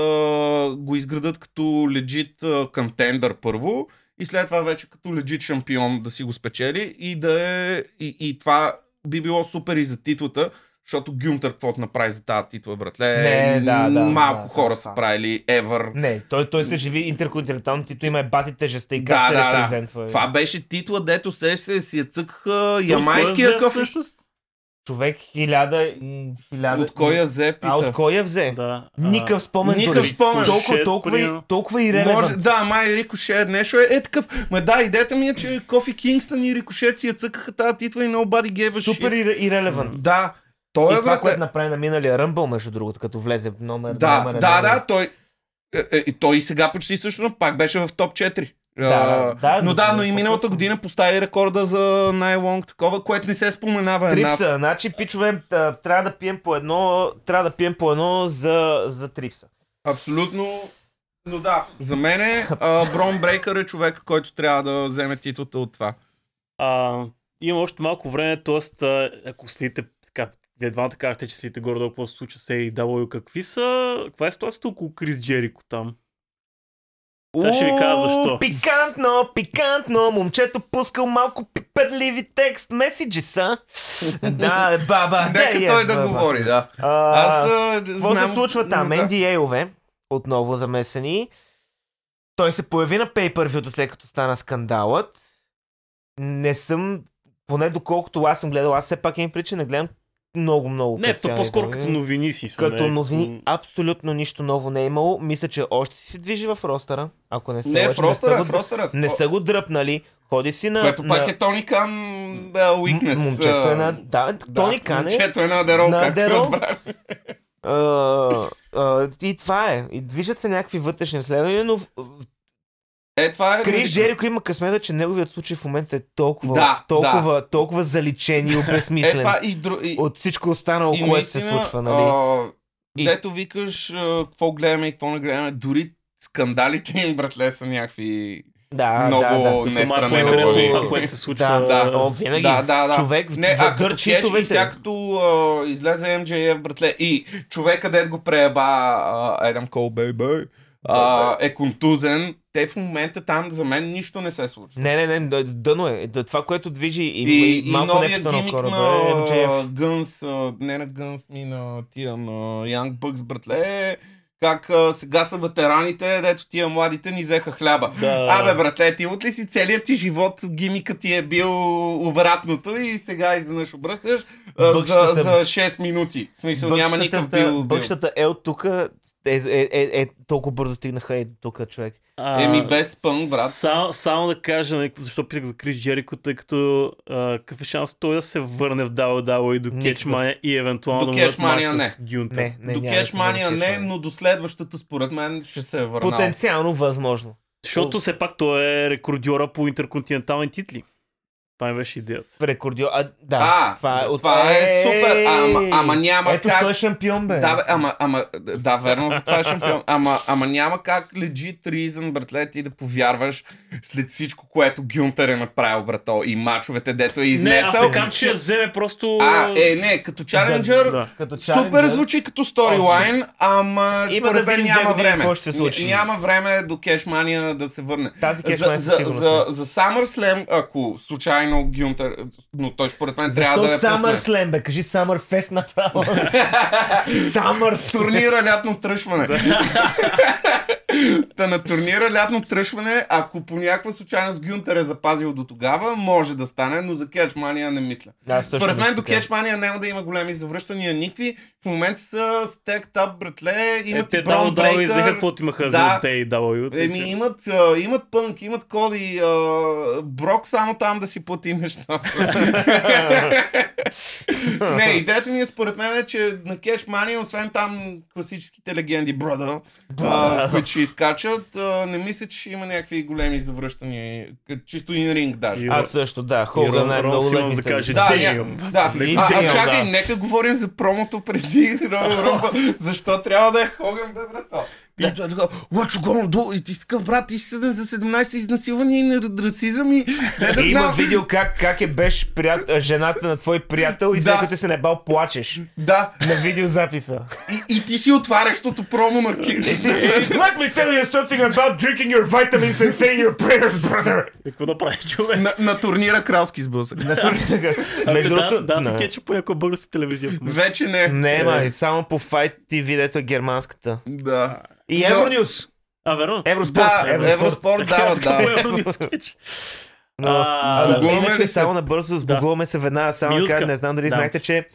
го изградат като легит контендър първо и след това вече като легит шампион да си го спечели и да е... И, и това би било супер и за титлата, защото Гюнтер каквото направи за тази титла, братле, Не, да, да, малко да, хора да, са да. правили ever. Не, той, той се живи интерконтинентално титул, има е бати тежестта и как Да, се да, да. репрезентва. Това беше титла, дето се се си я цъкаха ямайския е къв. всъщност? Човек хиляда... хиляда От кой я взе, А от пита? кой я взе? Да. Никакъв спомен Никакъв дори. спомен. Толкова, толкова, и, толкова и Може, релевант. да, май Рикошет нещо е, е такъв. Ма да, идеята ми е, че Кофи Кингстън и Рикошет си я цъкаха тази титла и nobody gave a Супер shit. и, и релевант. Да, И той е това, брат. което направи на миналия Ръмбъл, между другото, като влезе в номер, Да, номер да, едно. да, той. е, е, И той и сега почти също, но пак беше в топ 4. Да, да, но да, но и миналата година постави рекорда за най-лонг такова, което не се споменава. една- Трипса, значи, пичове, трябва да пием по едно, трябва да пием по едно за, за трипса. Абсолютно. Но да, за мен е, Брон Брейкър е човек, който трябва да вземе титлата от това. А, има още малко време, т.е. ако следите така, вие двамата казахте, че следите горе-долу какво се случва с AEW, какви са, каква е ситуацията около Крис Джерико там? Сега ще ви кажа защо. Пикантно, пикантно, момчето пускал малко пипедливи текст меседжи са. да, баба, Нека да, той yes, да баба. говори, да. А, Аз а, Какво знам... се случва там? Да. NDA-ове, отново замесени. Той се появи на pay след като стана скандалът. Не съм, поне доколкото аз съм гледал, аз все пак имам причина да гледам много, много Не, то по-скоро като новини си. са, Като не, новини, абсолютно нищо ново не е имало. Мисля, че още си се движи в ростъра. Ако не се Не, лъжа, в ростера, не, в са го, ростера. не са го дръпнали. Ходи си на... Което на... пак е Тони Кан да, weakness. Момчето е на... Да, Да, Тони Кан е... Момчето е на Дерол, на както Дерол. разбрах. А, а, и това е. И движат се някакви вътрешни изследвания, но в- Е, това е... Крис Джерико има късмета, че неговият случай в момента е толкова, Да, толкова, толкова заличен и Е, обезмислен това и, дру... и, от всичко останало, и което се наистина, случва, нали? а, И- Дето викаш, какво гледаме и какво не гледаме, дори скандалите им, братле, са някакви да, много да, да. Е сравнено. интересно добре. това, което се случва. Да, Да. О, винаги. Да, да, да. Човек Не, а като читовете. сега като а, излезе MJF, братле, и човека, дед го преба а, Едам Кол Бейбей, а, е контузен, те в момента там за мен нищо не се случва. Не, не, не, дъно е. Това, което движи и, И, и, и малко новия непето на гимик кораба на MJF. Гънс, не на Гънс, ми на тия на Young Bucks, братле, как а, сега са ветераните, дето тия младите ни взеха хляба. Да. Абе, братле, ти от ли си целият ти живот, гимикът ти е бил обратното и сега изведнъж обръщаш за, Бъкщата- за 6 минути. В смисъл, няма никакъв бил. бил. Бъкщата е от тук. Е, е, е, е, толкова бързо стигнаха е тук, човек. А, Еми, без пънк, брат. Само, само да кажа, нали, защо питах за Крис Джерико, тъй като а, какъв е шанс той да се върне в WWE до. Catchmania и евентуално До да матч не. с Гюнтер. Не, не, До върне не, Catchmania. но до следващата според мен ще се е върнал. Потенциално възможно. Защото все пак той е рекордьора по интерконтинентални титли. Това ми беше идеята. Рекордио. А, да. А, това е, това е супер, ама, Ей! ама няма Ето, как... той е шампион, бе. Да, бе, ама, ама, да, верно, за това е шампион. Ама, ама няма как legit reason, братле, ти да повярваш след всичко, което Гюнтер е направил, брато, и мачовете, дето е Не, аз изнесъл. не казвам, че ще вземе просто... А, е, не, като чаленджър, Да. Като Супер чаленджър. звучи като сторилайн, ама Има според да мен няма години време. ще се случи. Ня- Няма време до Кешмания да се върне. Тази За, кешман за, за, не. за SummerSlam, ако случайно Гюнтер, но той според мен Защо трябва да е Summer. Slam, бе? Кажи Summer Fest направо. Summer Slam. Турнира лятно тръшване. Та на турнира лятно тръшване, ако по някаква случайност Гюнтер е запазил до тогава, може да стане, но за Кетчмания не мисля. Също Според мен до. Кетчмания няма да има големи завръщания никакви. В момента са стект ап, братле, Е, имат те и Брон и Брейкър. каквото имаха Да. за те и W. Еми, имат, имат пънк, имат коди. Брок само там да си плати нещата. не, идеята ми е според мен е, че на Cash Money, освен там класическите легенди, brother, които ще изкачат, а, не мисля, че ще има някакви големи завръщания. Чисто in ринг даже. Аз също, да. Хоган е много Симънс да каже, Да, ня... да. И А, а, чакай, да. нека говорим за промото преди Rumble. Защо трябва да е Хоган, бе, брато? И той е така, what you gonna do? И ти си такъв, брат, ти си съден за 17 изнасилвания и на расизъм и... Не да Има знам. видео как, как е беше прият... жената на твой приятел и Да. след като се небал плачеш Да, на видеозаписа. и, и ти си отварящото промо на Кир. Let me tell you something about drinking your vitamins and saying your prayers, brother. Какво да прави човек? на, на турнира кралски сблъсък. Между да, другото... да, да, кетчуп по някоя българска телевизия. Вече не. Не, май, само по Fight TV, дето е германската. Да. И Евронюс. А, верно? Евроспорт. Да, Евроспорт дава, Така, да. Евронюс скетч. Но, А, иначе ли само набързо сбогуваме се веднага. Само да кажа, не знам дали Да. знаете, че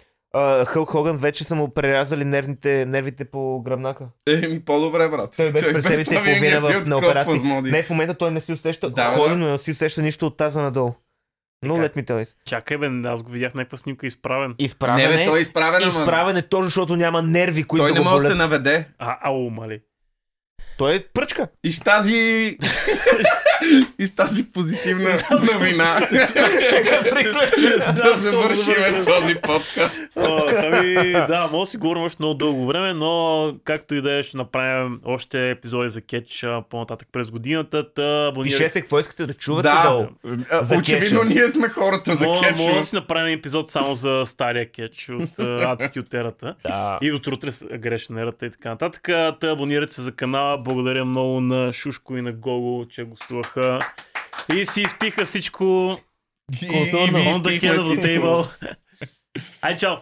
Хълк Хоган вече са му прерязали нервните, нервите по гръбнака. Еми, по-добре, брат. Той беше през седмица и половина е в, на операции. Не, в момента той не си усеща, Да, ходи, да. но не си усеща нищо от таза надолу. Но let me tell. Чакай бе, аз го видях някаква снимка изправен. Не, Изправен бе, е, той е изправен, изправен е точно, защото няма нерви, които той да не може да се наведе. А, ау, мали. Той е пръчка. И с тази... и с тази позитивна новина да завършим този подкаст. Ами, да, може да си говорим още много дълго време, но както и да е, ще направим още епизоди за кетч по-нататък през годината. Та, Пишете какво искате да чувате Да, долу. За очевидно кетча. ние сме хората за кетчу. мога да си направим епизод само за стария кетч от uh, Attitude ерата. Да. И до утре с грешна ерата и така нататък. Та абонирайте се за канала. Благодаря много на Шушко и на Гого, че гостуваха. И си изпиха всичко. On the стихме head of the table. Ай, чао!